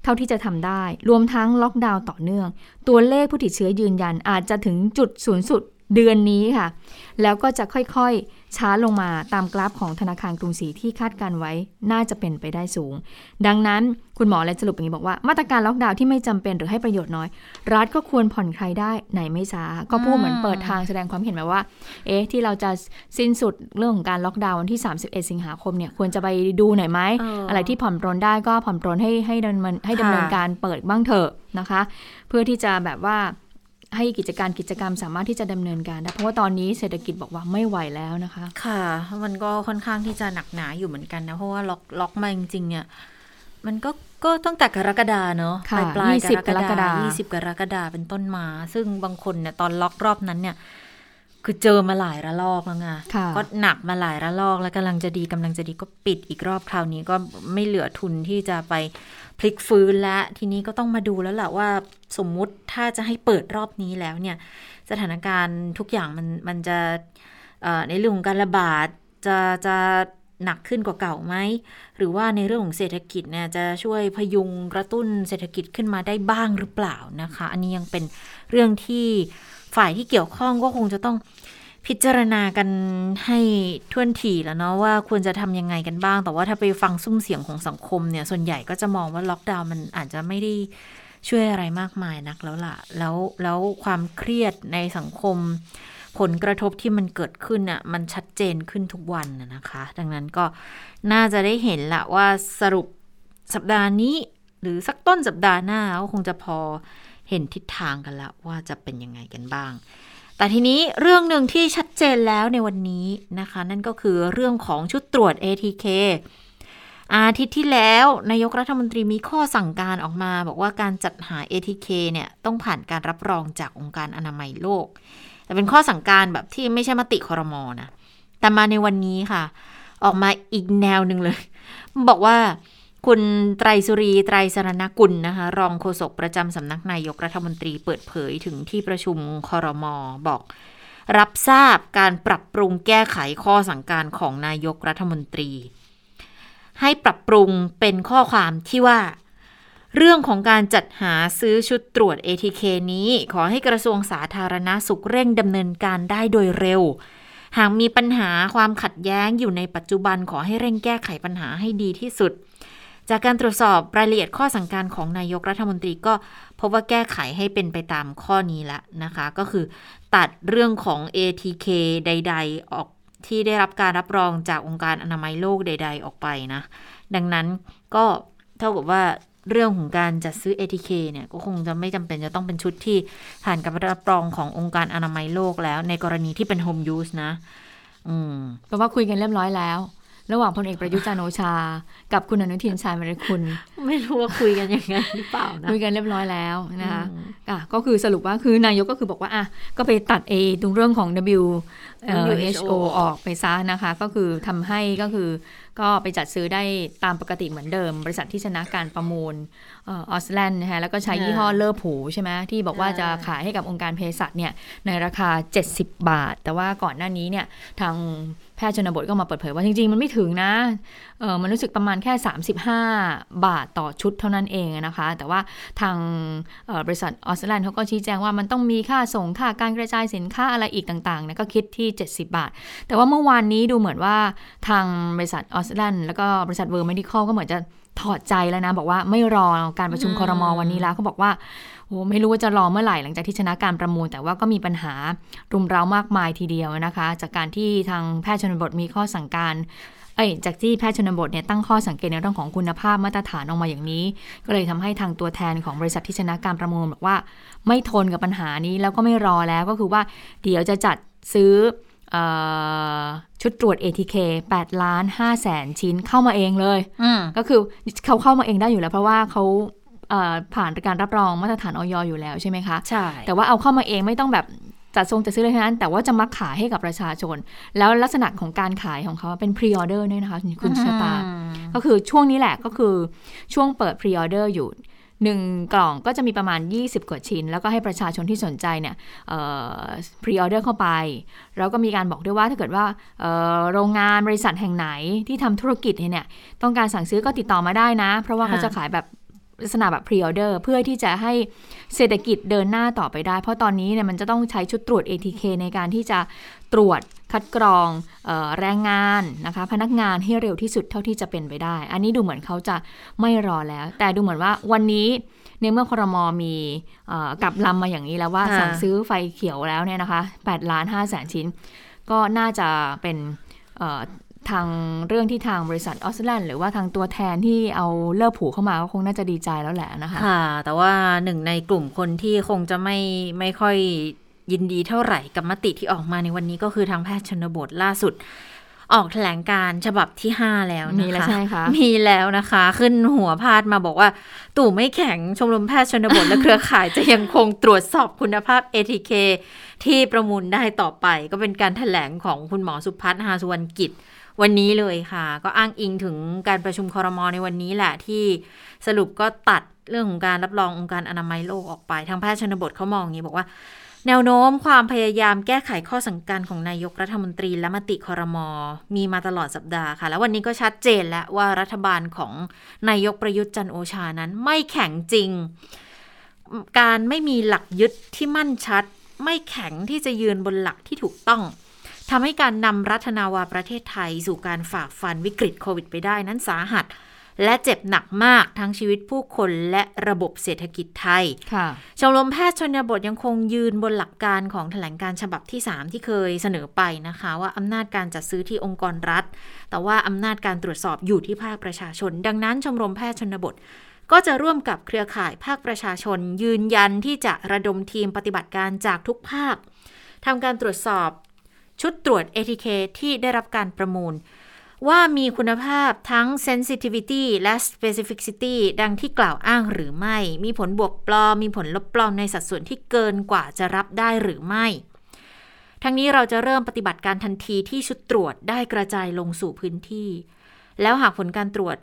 เท่าที่จะทำได้ รวมทั้งล็อกดาวน์ต่อเนื่อง ตัวเลขผู้ติดเชื้อยืนยันอาจจะถึงจุดสูงสุด เดือนนี้ค่ะ แล้วก็จะค่อยๆ ช้าลงมาตามกราฟของธนาคารกรุงศรีที่คาดการไว้น่าจะเป็นไปได้สูง ดังนั้นคุณหมอเลยสรุปอย่างนี้บอกว่า มาตรการล็อกดาวน์ที่ไม่จำเป็นหรือให้ประโยชน์น้อย รัฐก็ควรผ่อนคลายได้ไหนไม่ช้า ก็พูดเหมือนเปิดทางแสดงความเห็นมาว่า เอ๊ะที่เราจะสิ้นสุดเรื่องของการล็อกดาวน์วันที่ 31 สิงหาคมเนี่ยควรจะไปดูหน่อยไหมเออออะไรที่ผ่อนปรนได้ก็ผ่อนปรนให้ให้ดำเนินให้ดำเนินค่ะการเปิดบ้างเถอะนะคะ เพื่อที่จะแบบว่า ให้กิจการกิจกรรมสามารถที่จะดำเนินการได้เพราะว่าตอนนี้เศรษฐกิจบอกว่าไม่ไหวแล้วนะคะ ค่ะ มันก็ค่อนข้างที่จะหนักหนาอยู่เหมือนกันนะ เพราะว่าล็อกล็อกมาจริงๆเนี่ย มันก็ก็ตั้งแต่กรกฎาเนอะค่ะปลายปลาย20กรกกรกฎาฎายี่สิบกรกฎาเป็นต้นมา ซึ่งบางคนเนี่ยตอนล็อกรอบนั้นเนี่ย คือเจอมาหลายระลอกแล้วไงค่ะก็หนักมาหลายระลอกแล้วกำลังจะดีกำลังจะดีก็ปิดอีกรอบคราวนี้ก็ไม่เหลือทุนที่จะไป พลิกฟื้นและทีนี้ก็ต้องมาดูแล้วแหละว่าสมมุติถ้าจะให้เปิดรอบนี้แล้วเนี่ย สถานการณ์ทุกอย่างมันมันจะในเรื่องของการระบาดจะจะหนักขึ้นกว่าเก่าไหม หรือว่าในเรื่องของเศรษฐกิจเนี่ยจะช่วยพยุงกระตุ้นเศรษฐกิจขึ้นมาได้บ้างหรือเปล่านะคะ อันนี้ยังเป็นเรื่องที่ฝ่ายที่เกี่ยวข้องก็คงจะต้อง พิจารณากันให้ท่วนทีแล้วเนาะว่าควรจะทำยังไงกันบ้าง แต่ว่าถ้าไปฟังซุ้มเสียงของสังคมเนี่ย ส่วนใหญ่ก็จะมองว่าล็อกดาวน์มันอาจจะไม่ได้ช่วยอะไรมากมายนักแล้วล่ะ แล้วแล้วความเครียดในสังคม ผลกระทบที่มันเกิดขึ้นน่ะมันชัดเจนขึ้นทุกวันนะนะคะ ดังนั้นก็น่าจะได้เห็นละว่าสรุปสัปดาห์นี้ หรือสักต้นสัปดาห์หน้าก็คงจะพอเห็นทิศทางกันละว่าจะเป็นยังไงกันบ้าง แต่ทีนี้เรื่องหนึ่งที่ชัดเจนแล้วในวันนี้นะคะ นั่นก็คือเรื่องของชุดตรวจ ATK อาทิตย์ที่แล้วนายกรัฐมนตรีมีข้อสั่งการออกมา บอกว่าการจัดหา ATK เนี่ยต้องผ่านการรับรองจากองค์การอนามัยโลก แต่เป็นข้อสั่งการแบบที่ไม่ใช่มติคอรมอนะแต่มาในวันนี้ค่ะ ออกมาอีกแนวหนึ่งเลย บอกว่า คุณไตรสุรีไตรสรณกุลนะคะ รองโฆษกประจำสำนักนายกรัฐมนตรีเปิดเผยถึงที่ประชุมคอรมอบอก รับทราบการปรับปรุงแก้ไขข้อสั่งการของนายกรัฐมนตรี ให้ปรับปรุงเป็นข้อความที่ว่า เรื่องของการจัดหาซื้อชุดตรวจ ATK นี้ ขอให้กระทรวงสาธารณาสุขเร่งดำเนินการได้โดยเร็วหากมีปัญหาความขัดแย้งอยู่ในปัจจุบันขอให้เร่งแก้ไขปัญหาให้ดีที่สุด จากการตรวจสอบรายละเอียดข้อสั่งการของนายกรัฐมนตรีก็พบว่าแก้ไขให้เป็นไปตามข้อนี้แล้วนะคะ ก็คือตัดเรื่องของ ATK ใด ๆ ออกที่ได้รับการรับรองจากองค์การอนามัยโลกใด ๆ ออกไปนะ ดังนั้นก็เท่ากับว่าเรื่องของการจัดซื้อ ATK เนี่ยก็คงจะไม่จำเป็นจะต้องเป็นชุดที่ผ่านการรับรองขององค์การอนามัยโลกแล้ว ในกรณีที่เป็น home use นะ อืมแปลว่าคุยกันเรียบร้อยแล้ว ระหว่างพลเอกประยุทธ์จันทร์โอชา กับคุณอนุทินชาญวิรคุณ ไม่รู้ว่าคุยกันยังไงหรือเปล่านะคุยกันเรียบร้อยแล้วนะคะอืมอะก็คือสรุปว่าคือนายกก็คือบอกว่าอะก็ไปตัดเอตรงเรื่องของ W เอ่อ WHO ออกไปซะนะคะ ก็คือทำให้ก็คือ ก็ไปจัดซื้อได้ตามปกติเหมือนเดิม บริษัทที่ชนะการประมูลออสแลนด์นะคะแล้วก็ใช้ยี่ห้อ Lepu ใช่ไหมที่บอกว่าจะขายให้กับองค์การเภสัชเนี่ยในราคา 70 บาท แต่ว่าก่อนหน้านี้เนี่ยทางแพทย์ชนบทก็มาเปิดเผยว่าจริง ๆ มันไม่ถึงนะเออมันรู้สึกประมาณแค่ 35 บาทต่อชุดเท่านั้นเองนะคะ แต่ว่าทางเอ่อบริษัทออสแลนด์เขาก็ชี้แจงว่ามันต้องมีค่าส่งค่าการกระจายสินค้าอะไรอีกต่างๆเนี่ยก็คิดที่70 บาท แต่ว่าเมื่อวานนี้ดูเหมือนว่าทางบริษัทออสแลนด์แล้วก็บริษัทเวอร์ m มดิคอลก็เหมือนจะถอดใจแล้วนะ บอกว่าไม่รอการประชุมอืมคอรมอวันนี้แล้วเขาบอกว่าโอ้ไม่รู้ว่าจะรอเมื่อไหร่หลังจากที่ชนะการประมูล แต่ว่าก็มีปัญหารุมเร้ามากมายทีเดียวนะคะ จากการที่ทางแพทย์ชนบทมีข้อสั่งการเอ้ยจากที่แพทย์ชนบทเนี่ยตั้งข้อสังเกตในเรื่องของคุณภาพมาตรฐานออกมาอย่างนี้ ก็เลยทำให้ทางตัวแทนของบริษัทที่ชนะการประมูลบอกว่า ไม่ทนกับปัญหานี้แล้วก็ไม่รอแล้วก็คือว่าเดี๋ยวจะจัด ซื้อเออชุดตรวจ ATK 8ล้าน5แสนชิ้นเข้ามาเองเลยอืมก็คือเขาเข้ามาเองได้อยู่แล้ว เพราะว่าเขาเอ่อผ่านการรับรองมาตรฐานอย. อยู่แล้วใช่ไหมคะ ใช่ แต่ว่าเอาเข้ามาเองไม่ต้องแบบจัดทรงจัดซื้อเลยทั้งนั้น แต่ว่าจะมาขายให้กับประชาชน แล้วลักษณะของการขายของเขาเป็น pre-order ด้วยนะคะ คุณชะตาอืมก็คือช่วงนี้แหละก็คือช่วงเปิด pre-order อยู่ หนึ่งกล่องก็จะมีประมาณ 20 กว่าชิ้น แล้วก็ให้ประชาชนที่สนใจเนี่ยพรีออเดอร์เข้าไป แล้วก็มีการบอกด้วยว่าถ้าเกิดว่าเอ่อโรงงานบริษัทแห่งไหนที่ทำธุรกิจเนี่ยต้องการสั่งซื้อก็ติดต่อมาได้นะ เพราะว่าเขาจะขายแบบลักษณะแบบพรีออเดอร์เพื่อที่จะให้เศรษฐกิจเดินหน้าต่อไปได้ เพราะตอนนี้เนี่ยมันจะต้องใช้ชุดตรวจ ATK ในการที่จะตรวจ คัดกรองเออแรงงานนะคะ พนักงานให้เร็วที่สุดเท่าที่จะเป็นไปได้ อันนี้ดูเหมือนเขาจะไม่รอแล้ว แต่ดูเหมือนว่าวันนี้ในเมื่อครมมีเอ่อกลับลำมาอย่างนี้แล้วว่าค่ะสั่งซื้อไฟเขียวแล้วเนี่ยนะคะ8ล้าน5แสนชิ้น ก็น่าจะเป็นเอ่อทางเรื่องที่ทางบริษัทออสแลนด์หรือว่าทางตัวแทนที่เอาเลิกผูเข้ามาก็คงน่าจะดีใจแล้วแหละนะคะ ค่ะ แต่ว่าหนึ่งในกลุ่มคนที่คงจะไม่ไม่ค่อย ยินดีเท่าไหร่กับมติที่ออกมาในวันนี้ก็คือทางแพทย์ชนบทล่าสุด ออกแถลงการฉบับที่ 5 แล้วนะคะมีแล้วใช่ไหมคะ มีแล้วนะคะ ขึ้นหัวพาดมาบอกว่า ตู่ไม่แข็งชมรมแพทย์ชนบทและเครือข่ายจะยังคงตรวจสอบคุณภาพ ATK ที่ประมูลได้ต่อไปก็เป็นการถแถลงของคุณหมอสุพัฒน์หาสุวรรณกิจวันนี้เลยค่ะ ก็อ้างอิงถึงการประชุมคอรมอในวันนี้แหละที่สรุปก็ตัดเรื่องของการรับรององค์การอนามัยโลกออกไป ทางแพทย์ชนบทเขามองอย่างนี้บอกว่า แนวโน้มความพยายามแก้ไขข้อสังการของนายกรัฐมนตรีและมติคอรมอมีมาตลอดสัปดาห์ค่ะ แล้ววันนี้ก็ชัดเจนแล้วว่ารัฐบาลของนายกประยุทธ์จันโอชานั้นไม่แข็งจริง การไม่มีหลักยึดที่มั่นชัด ไม่แข็งที่จะยืนบนหลักที่ถูกต้องทำให้การนำรัฐนาวาประเทศไทยสู่การฝ่าฟันวิกฤตโควิดไปได้นั้นสาหัส และเจ็บหนักมากทั้งชีวิตผู้คนและระบบเศรษฐกิจไทยค่ะชมรมแพทย์ชนบทยังคงยืนบนหลักการของแถลงการฉบับที่ 3 ที่เคยเสนอไปนะคะ ว่าอำนาจการจัดซื้อที่องค์กรรัฐ แต่ว่าอำนาจการตรวจสอบอยู่ที่ภาคประชาชน ดังนั้นชมรมแพทย์ชนบทก็จะร่วมกับเครือข่ายภาคประชาชน ยืนยันที่จะระดมทีมปฏิบัติการจากทุกภาคทำการตรวจสอบชุดตรวจ ATK ที่ได้รับการประมูล ว่ามีคุณภาพทั้ง sensitivity และ specificity ดังที่กล่าวอ้างหรือไม่ มีผลบวกปลอม มีผลลบปลอมในสัดส่วนที่เกินกว่าจะรับได้หรือไม่ ทั้งนี้เราจะเริ่มปฏิบัติการทันทีที่ชุดตรวจได้กระจายลงสู่พื้นที่ แล้วหากผลการตรวจ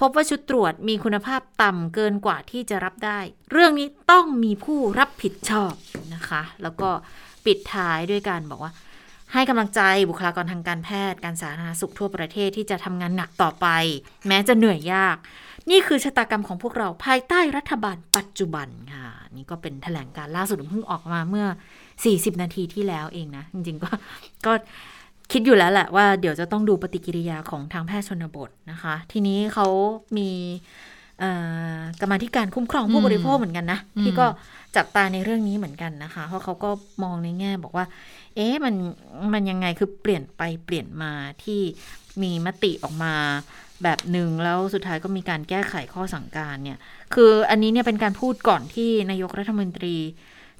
พบว่าชุดตรวจมีคุณภาพต่ำเกินกว่าที่จะรับได้ เรื่องนี้ต้องมีผู้รับผิดชอบนะคะ แล้วก็ปิดท้ายด้วยการบอกว่า ให้กำลังใจบุคลากรทางการแพทย์การสาธารณสุขทั่วประเทศที่จะทำงานหนักต่อไป แม้จะเหนื่อยยาก นี่คือชะตากรรมของพวกเราภายใต้รัฐบาลปัจจุบันค่ะ นี่ก็เป็นแถลงการล่าสุดเพิ่งออกมาเมื่อ 40 นาทีที่แล้วเองนะ จริงๆก็ก็คิดอยู่แล้วแหละว่าเดี๋ยวจะต้องดูปฏิกิริยาของทางแพทย์ชนบทนะคะ ทีนี้เขามีเอ่อกรรมาธิการคุ้มครองผู้บริโภคเหมือนกันนะอืมที่ก็ จับตาในเรื่องนี้เหมือนกันนะคะ เพราะเขาก็มองในแง่บอกว่า เอ๊ะมันมันยังไงคือเปลี่ยนไปเปลี่ยนมาที่มีมติออกมาแบบหนึ่งแล้วสุดท้ายก็มีการแก้ไขข้อสั่งการเนี่ย คืออันนี้เนี่ยเป็นการพูดก่อนที่นายกรัฐมนตรี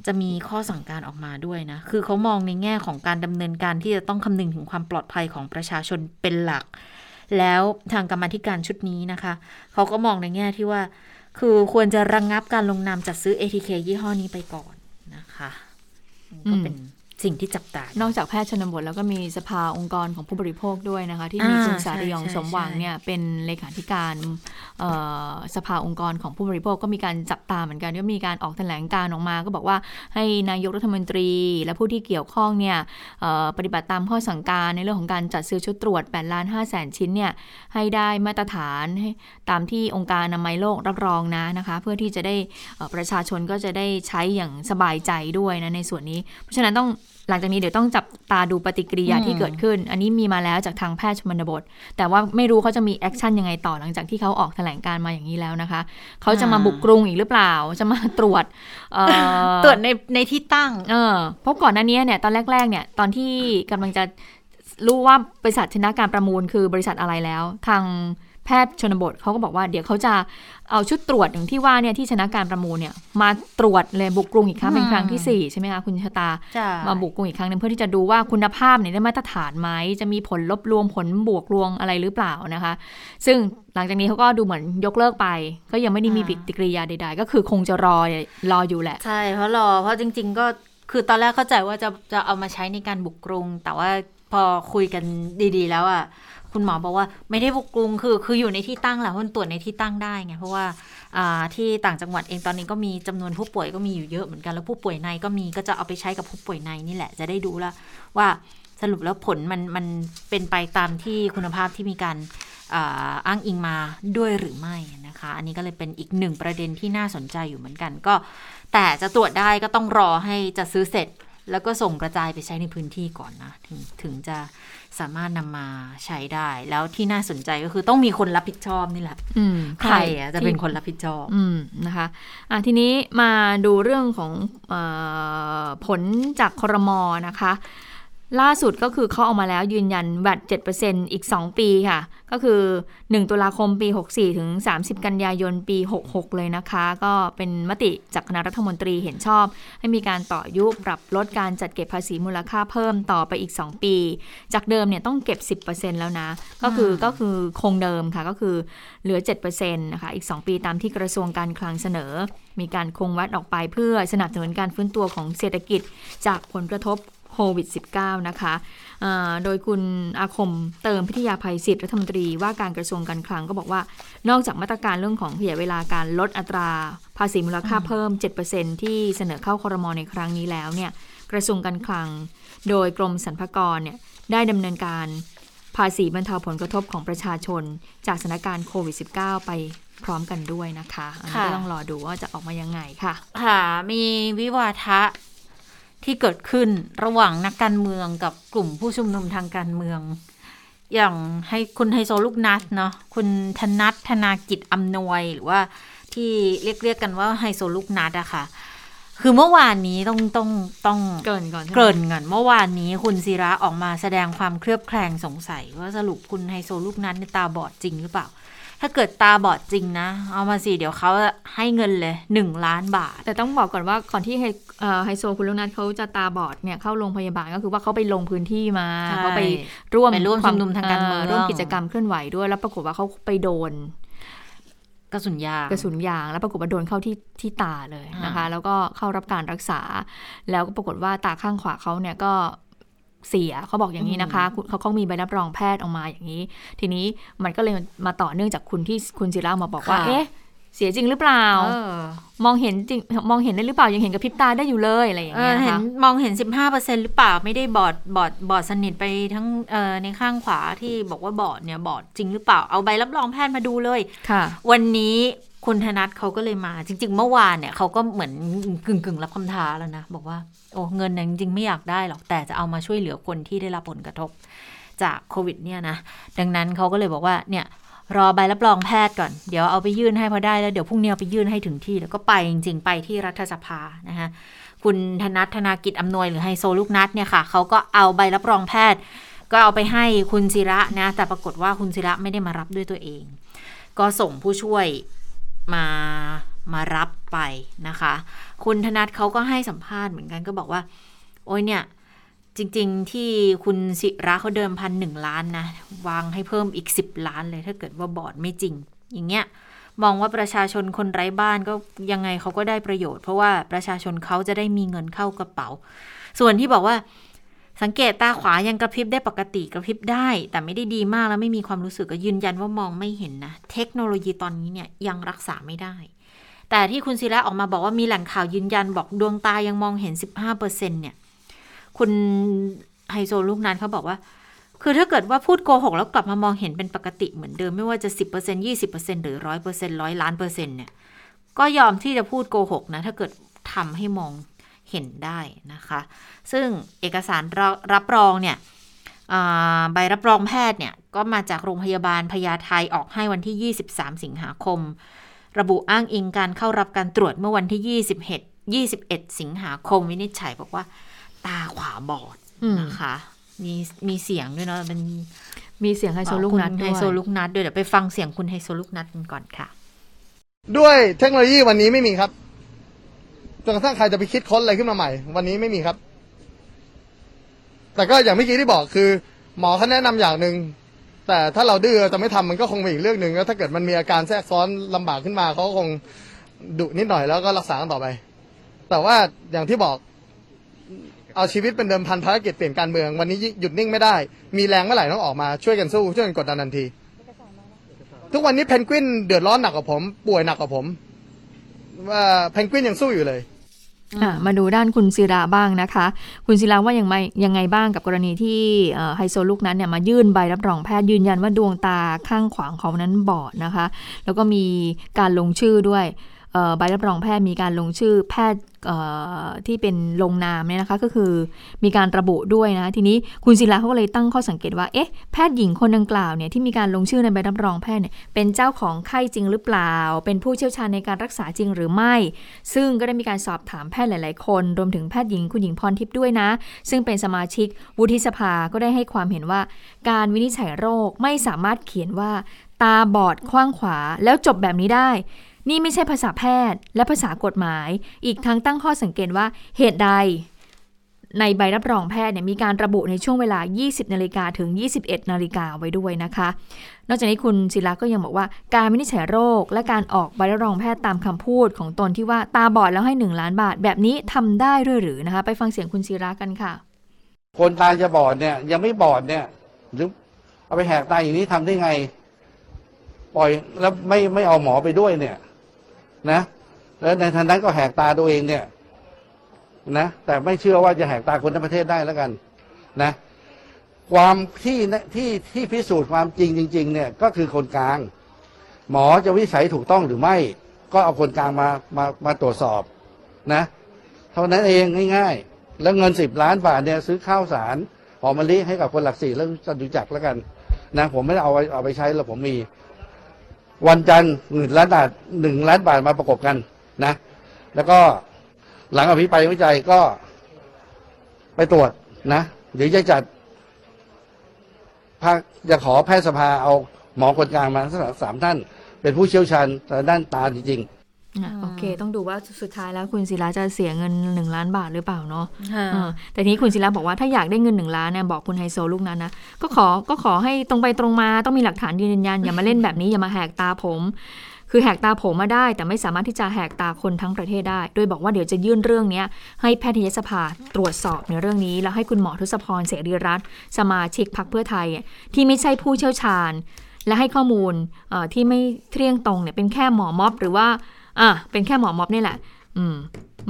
จะมีข้อสั่งการออกมาด้วยนะ คือเขามองในแง่ของการดำเนินการที่จะต้องคำนึงถึงความปลอดภัยของประชาชนเป็นหลัก แล้วทางกรรมธิการชุดนี้นะคะ เขาก็มองในแง่ที่ว่า คือควรจะระงงับการลงนามจัดซื้อ ATK ยี่ห้อนี้ไปก่อนนะคะก็เป็นสิ่งที่จับตา นอกจากแพทย์ชนบทแล้วก็มีสภาองค์กรของผู้บริโภคด้วยนะคะ ที่มีอ่าคุณสารียองใช่ใช่สมหวังใช่เนี่ยเป็นเลขาธิการเอ่อ สภาองค์กรของผู้บริโภคก็มีการจับตาเหมือนกันก็มีการออกแถลงการออกมา ก็บอกว่าให้นายกรัฐมนตรี และผู้ที่เกี่ยวข้องเนี่ยปฏิบัติตามข้อสั่งการในเรื่องของการจัดซื้อชุดตรวจ8ล้าน5แสนชิ้นเนี่ยให้ได้มาตรฐานให้ตามที่องค์การอนามัยโลกรับรองนะนะคะ เพื่อที่จะได้ประชาชนก็จะได้ใช้อย่างสบายใจด้วยนะในส่วนนี้ เพราะฉะนั้นต้อง หลังจากนี้เดี๋ยวต้องจับตาดูปฏิกิริยาอืมที่เกิดขึ้น อันนี้มีมาแล้วจากทางแพทย์ชนบท แต่ว่าไม่รู้เขาจะมี action ยังไงต่อหลังจากที่เขาออกแถลงการณ์มาอย่างนี้แล้วนะคะ เขาจะมาบุกกรุงอีกหรือเปล่า จะมาตรวจเอ่อตรวจในในที่ตั้ง เออเพราะก่อนหน้านี้เนี่ยตอนแรกๆเนี่ยตอนที่กำลังจะรู้ว่าบริษัทชนะการประมูลคือบริษัทอะไรแล้ว ทาง แพทย์ชนบทเขาก็บอกว่าเดี๋ยวเขาจะเอาชุดตรวจอย่างที่ว่าเนี่ยที่ชนะการประมูลเนี่ยมาตรวจเลยบุกกรุงอีกครั้งเป็นครั้งที่สี่ใช่ไหมคะคุณชะตา มาบุกกรุงอีกครั้งหนึงเพื่อที่จะดูว่าคุณภาพเนี่ยได้มาตรฐานไหมจะมีผลลบรวมผลบวกรวงอะไรหรือเปล่านะคะ ซึ่งหลังจากนี้เขาก็ดูเหมือนยกเลิกไป ก็ยังไม่ได้มีอ่าปฏิกิริยาใด ๆ ก็คือคงจะรอรออยู่แหละใช่เพราะรอเพราะจริง ๆ ก็คือตอนแรกเข้าใจว่าจะจะเอามาใช้ในการบุกกรุง แต่ว่าพอคุยกันดี ๆ แล้วอะ คุณหมอบอกว่าไม่ได้บุกกรุงคือคืออยู่ในที่ตั้งแหละมันตรวจในที่ตั้งได้ไงเพราะว่าที่ต่างจังหวัดเองตอนนี้ก็มีจำนวนผู้ป่วยก็มีอยู่เยอะเหมือนกันแล้วผู้ป่วยในก็มีก็จะเอาไปใช้กับผู้ป่วยในนี่แหละจะได้ดูแล้วว่าสรุปแล้วผลมันมันเป็นไปตามที่คุณภาพที่มีการอ้างอิงมาด้วยหรือไม่นะคะ อันนี้ก็เลยเป็นอีกหนึ่งประเด็นที่น่าสนใจอยู่เหมือนกันก็ แต่จะตรวจได้ก็ต้องรอให้จะซื้อเสร็จ แล้วก็ส่งกระจายไปใช้ในพื้นที่ก่อนนะ ถึงถึงจะ สามารถนำมาใช้ได้ แล้วที่น่าสนใจก็คือต้องมีคนรับผิดชอบนี่แหละอืมใครอะจะเป็นคนรับผิดชอบอืมนะคะอะทีนี้มาดูเรื่องของเออผลจากครมนะคะ ล่าสุดก็คือเขาเอามาแล้วยืนยันแวด7%อีก 2 ปีค่ะ ก็คือ 1 ตุลาคมปี 64 ถึง 30 กันยายนปี 66 เลยนะคะ ก็เป็นมติจากคณะรัฐมนตรีเห็นชอบ ให้มีการต่อยุบปรับลดการจัดเก็บภาษีมูลค่าเพิ่มต่อไปอีก 2 ปี จากเดิมเนี่ยต้องเก็บ 10%แล้วนะ ก็คือก็คือคงเดิมค่ะ ก็คือเหลือ7%นะคะอีก 2 ปีตามที่กระทรวงการคลังเสนอ มีการคงวัดออกไปเพื่อสนับสนุนการฟื้นตัวของเศรษฐกิจ จากผลกระทบ โควิด -19 นะคะะโดยคุณอาคมเติมพิทยาภัยศิษย์รัฐมนตรีว่าการกระทรวงการคลังก็บอกว่า นอกจากมาตรการเรื่องของขยายเวลาการลดอัตรา ภาษีมูลค่าเพิ่ม 7%ที่เสนอเข้าคอรมอในครั้งนี้แล้วเนี่ยกระทรวงการคลัง โดยกรมสรรพากรเนี่ยได้ดำเนินการภาษีบรรเทาผลกระทบของประชาชน จากสถานการณ์โควิด -19 ไปพร้อมกันด้วยนะคะ อันนี้ก็ต้องรอดูว่าจะออกมายังไงค่ะ ค่ะ มีวิวาทะ ที่เกิดขึ้นระหว่างนักการเมืองกับกลุ่มผู้ชุมนุมทางการเมือง อย่างให้คุณไฮโซลูกนัดเนาะคุณธนัทธนากิจอำนวย หรือว่าที่เรียกเรียกกันว่าไฮโซลูกนัดอะค่ะ คือเมื่อวานนี้ต้องต้องต้องเกรินก่อนเกริ่นก่อนเมื่อวานนี้คุณศิระออกมาแสดงความเครือบแคลงสงสัย ว่าสรุปคุณไฮโซลูกนัดเนี่ยตาบอดจริงหรือเปล่า ถ้าเกิดตาบอดจริงนะ เอามาสิเดี๋ยวเขาให้เงินเลยหนึ่งล้านบาท แต่ต้องบอกก่อนว่าก่อนที่ไฮเอ่อไฮโซคุณลูกนัทเขาจะตาบอดเนี่ยเข้าโรงพยาบาลก็คือว่าเขาไปลงพื้นที่มาใช่เขาไปร่วมไปร่วมควชุมนุมทางการเมืองร่วมกิจกรรมเคลื่อนไหวด้วยแล้วปรากฏว่าเขาไปโดนกระสุนยางกระสุนยางแล้วปรากฏว่าโดนเข้าที่ที่ตาเลยนะคะ แล้วก็เข้ารับการรักษา แล้วก็ปรากฏว่าตาข้างขวาเขาเนี่ยก็ เสียเขาบอกอย่างนี้นะคะคุณเขาเขามีใบรับรองแพทย์ออกมาอย่างนี้ ทีนี้มันก็เลยมาต่อเนื่องจากคุณที่คุณศิระมาบอกว่าค่ะเอ๊ะเสียจริงหรือเปล่าเออมองเห็นจริงมองเห็นได้หรือเปล่ายังเห็นกับพริบตาได้อยู่เลยอะไรอย่างเอเงี้อยนะเห็นคะมองเห็น15%หรือเปล่าไม่ได้บอดบอดบอดสนิทไปทั้งเอ่อในข้างขวาที่บอกว่าบอดเนี่ยบอดจริงหรือเปล่าเอาใบรับรองแพทย์มาดูเลยค่ะ วันนี้ คุณธนัทเขาก็เลยมา จริง ๆ เมื่อวานเนี่ยเขาก็เหมือนกึ่งกึ่งๆรับคำท้าแล้วนะ บอกว่าโอ้เงินเนี่ยจริง ๆ ไม่อยากได้หรอก แต่จะเอามาช่วยเหลือคนที่ได้รับผลกระทบจากโควิดเนี่ยนะ ดังนั้นเขาก็เลยบอกว่าเนี่ยรอใบรับรองแพทย์ก่อน เดี๋ยวเอาไปยื่นให้พอได้แล้วเดี๋ยวพรุ่งนี้เอาไปยื่นให้ถึงที่ แล้วก็ไปจริง ๆ ไปที่รัฐสภานะคะคุณธนัทธนากิจอำนวยหรือไฮโซลูกนัดเนี่ยค่ะเขาก็เอาใบรับรองแพทย์ ก็เอาไปให้คุณศิระนะแต่ปรากฏว่าคุณศิระไม่ได้มารับด้วยตัวเอง ก็ส่งผู้ช่วย มามารับไปนะคะ คุณธนัทเขาก็ให้สัมภาษณ์เหมือนกันก็บอกว่า โอ้ยเนี่ย จริง ๆ ที่คุณศิระเขาเดิมพันหนึ่งล้านนะ วางให้เพิ่มอีกสิบล้านเลยถ้าเกิดว่าบอร์ดไม่จริง อย่างเงี้ยมองว่าประชาชนคนไร้บ้านก็ยังไงเขาก็ได้ประโยชน์ เพราะว่าประชาชนเขาจะได้มีเงินเข้ากระเป๋า ส่วนที่บอกว่า สังเกตตาขวายังกระพริบได้ปกติกระพริบได้ แต่ไม่ได้ดีมากแล้วไม่มีความรู้สึกก็ยืนยันว่ามองไม่เห็นนะ เทคโนโลยีตอนนี้เนี่ยยังรักษาไม่ได้ แต่ที่คุณศิระออกมาบอกว่ามีแหล่งข่าวยืนยันบอกดวงตายังมองเห็น 15%เนี่ย คุณไฮโซลูกนั้นเขาบอกว่า คือถ้าเกิดว่าพูดโกหกแล้วกลับมามองเห็นเป็นปกติเหมือนเดิมไม่ว่าจะ 10% 20%หรือ 100%ร้อยล้านเปอร์เซ็นต์เนี่ย ก็ยอมที่จะพูดโกหกนะถ้าเกิดทำให้มอง เห็นได้นะคะ ซึ่งเอกสารรับรับรองเนี่ยอ่าใบรับรองแพทย์เนี่ยก็มาจากโรงพยาบาลพญาไทออกให้วันที่ 23 สิงหาคม ระบุอ้างอิงการเข้ารับการตรวจเมื่อวันที่ 21 21 สิงหาคม วินิจฉัยบอกว่า ตาขวาบอดอืมนะคะมีมีเสียงด้วยเนาะเป็นมีเสียงไฮโซลูกนัดคุณด้ไฮวยโซลูกนัดด้วยเดี๋ยวไปฟังเสียงคุณไฮโซลูกนัดกันก่อนค่ะ ด้วยเทคโนโลยีวันนี้ไม่มีครับจ นกระทั่งใครจะไปคิดค้นอะไรขึ้นมาใหม่ วันนี้ไม่มีครับ แต่ก็อย่างเมื่อกี้ที่บอกคือ หมอเขาแนะนำอย่างหนึ่งแต่ถ้าเราดื้อจะไม่ทำมันก็คงเป็นอีกเรื่องหนึ่งแล้วถ้าเกิดมันมีอาการแทรกซ้อนลำบากขึ้นมาเขาคงดุนิดหน่อยแล้วก็รักษาต่อไป แต่ว่าอย่างที่บอกเอาชีวิตเป็นเดิมพันภารกิจเปลี่ยนการเมือง วันนี้หยุดนิ่งไม่ได้ มีแรงเมื่อไหร่ต้องออกมาช่วยกันสู้ช่วยกันกดดันทันที ทุกวันนี้เพนกวินเดือดร้อนหนักกว่าผม ป่วยหนักกว่าผมว่าเพนกวินยังสู้อยู่เลย มาดูด้านคุณศิระบ้างนะคะ คุณศิระว่ายังไงยังไงบ้างกับกรณีที่เอ่อไฮโซลูกนั้นเนี่ยมายื่นใบรับรองแพทย์ยืนยันว่าดวงตาข้างขวาของเขานั้นบอดนะคะ แล้วก็มีการลงชื่อด้วยเอ่อ ใบรับรองแพทย์มีการลงชื่อแพทย์ที่เป็นลงนามเนี่ยนะคะก็คือมีการระบุด้วยนะทีนี้คุณศิลาเขาก็เลยตั้งข้อสังเกตว่าเอ๊ะแพทย์หญิงคนดังกล่าวเนี่ยที่มีการลงชื่อในใบรับรองแพทย์เนี่ยเป็นเจ้าของไข้จริงหรือเปล่า เป็นผู้เชี่ยวชาญในการรักษาจริงหรือไม่ ซึ่งก็ได้มีการสอบถามแพทย์หลาย ๆ คน รวมถึงแพทย์หญิงคุณหญิงพรทิพย์ด้วยนะ ซึ่งเป็นสมาชิกวุฒิสภาก็ได้ให้ความเห็นว่า การวินิจฉัยโรคไม่สามารถเขียนว่า ตาบอดขว้างขวาแล้วจบแบบนี้ได้ นี่ไม่ใช่ภาษาแพทย์และภาษากฎหมาย อีกทั้งตั้งข้อสังเกตว่าเหตุใด ในใบรับรองแพทย์เนี่ยมีการระบุในช่วงเวลา 20 นาฬิกาถึง 21 นาฬิกาไว้ด้วยนะคะ นอกจากนี้คุณศิลาก็ยังบอกว่า การวินิจฉัยโรค และการออกใบรับรองแพทย์ตามคำพูดของตนที่ว่าตาบอดแล้วให้ 1 ล้านบาท แบบนี้ทำได้ด้วยหรือนะคะ ไปฟังเสียงคุณศิรากันค่ะ คนตาจะบอดเนี่ยยังไม่บอดเนี่ยหรือเอาไปแหกตาอย่างนี้ทำได้ไง ปล่อยแล้วไม่ไม่เอาหมอไปด้วยเนี่ย นะแล้วในทันนั้นก็แหกตาตัวเองเนี่ย นะแต่ไม่เชื่อว่าจะแหกตาคนทั้งประเทศได้แล้วกัน นะ ความที่ที่ที่พิสูจน์ความจริงจริง ๆ เนี่ย ก็คือคนกลาง หมอจะวิจัยถูกต้องหรือไม่ ก็เอาคนกลางมามามาตรวจสอบนะ เท่านั้นเองง่าย ๆ แล้วเงินสิบล้านบาทเนี่ยซื้อข้าวสารหอมมะลิให้กับคนหลักสี่แล้วจะดูจักรแล้วกัน นะ ผมไม่ได้เอาไปเอาไปใช้แล้วผมมี วันจันทร์หนึ่งล้านบาทหนึ่งล้านบาทมาประกบกันนะ แล้วก็หลังอภิปรายวิจัยก็ไปตรวจนะเดี๋ยวจะจัดภาคจะขอแพทยสภาเอาหมอคนกลางมาสักสามท่าน เป็นผู้เชี่ยวชาญด้านตาจริงๆ โอเค ต้องดูว่าสุดท้ายแล้วคุณศิลาจะเสียเงิน 1 ล้านบาทหรือเปล่าเนาะค่ะเออแต่ทีนี้คุณศิลาบอกว่าถ้าอยากได้เงิน 1 ล้านเนี่ยบอกคุณไฮโซลูกนั้นนะก็ขอก็ขอให้ตรงไปตรงมาต้องมีหลักฐานยืนยันอย่ามาเล่นแบบนี้อย่ามาแหกตาผม คือแหกตาผมมาได้ แต่ไม่สามารถที่จะแหกตาคนทั้งประเทศได้ โดยบอกว่าเดี๋ยวจะยื่นเรื่องเนี้ยให้แพทยสภาตรวจสอบในเรื่องนี้ แล้วให้คุณหมอทศพรเสรีรัตน์สมาชิกพรรคเพื่อไทย ที่ไม่ใช่ผู้เชี่ยวชาญ และให้ข้อมูลเอ่อที่ไม่เที่ยงตรงเนี่ยเป็นแค่หมอม็อบหรือว่า อะเป็นแค่หมอม็อบนี่แหละ อืม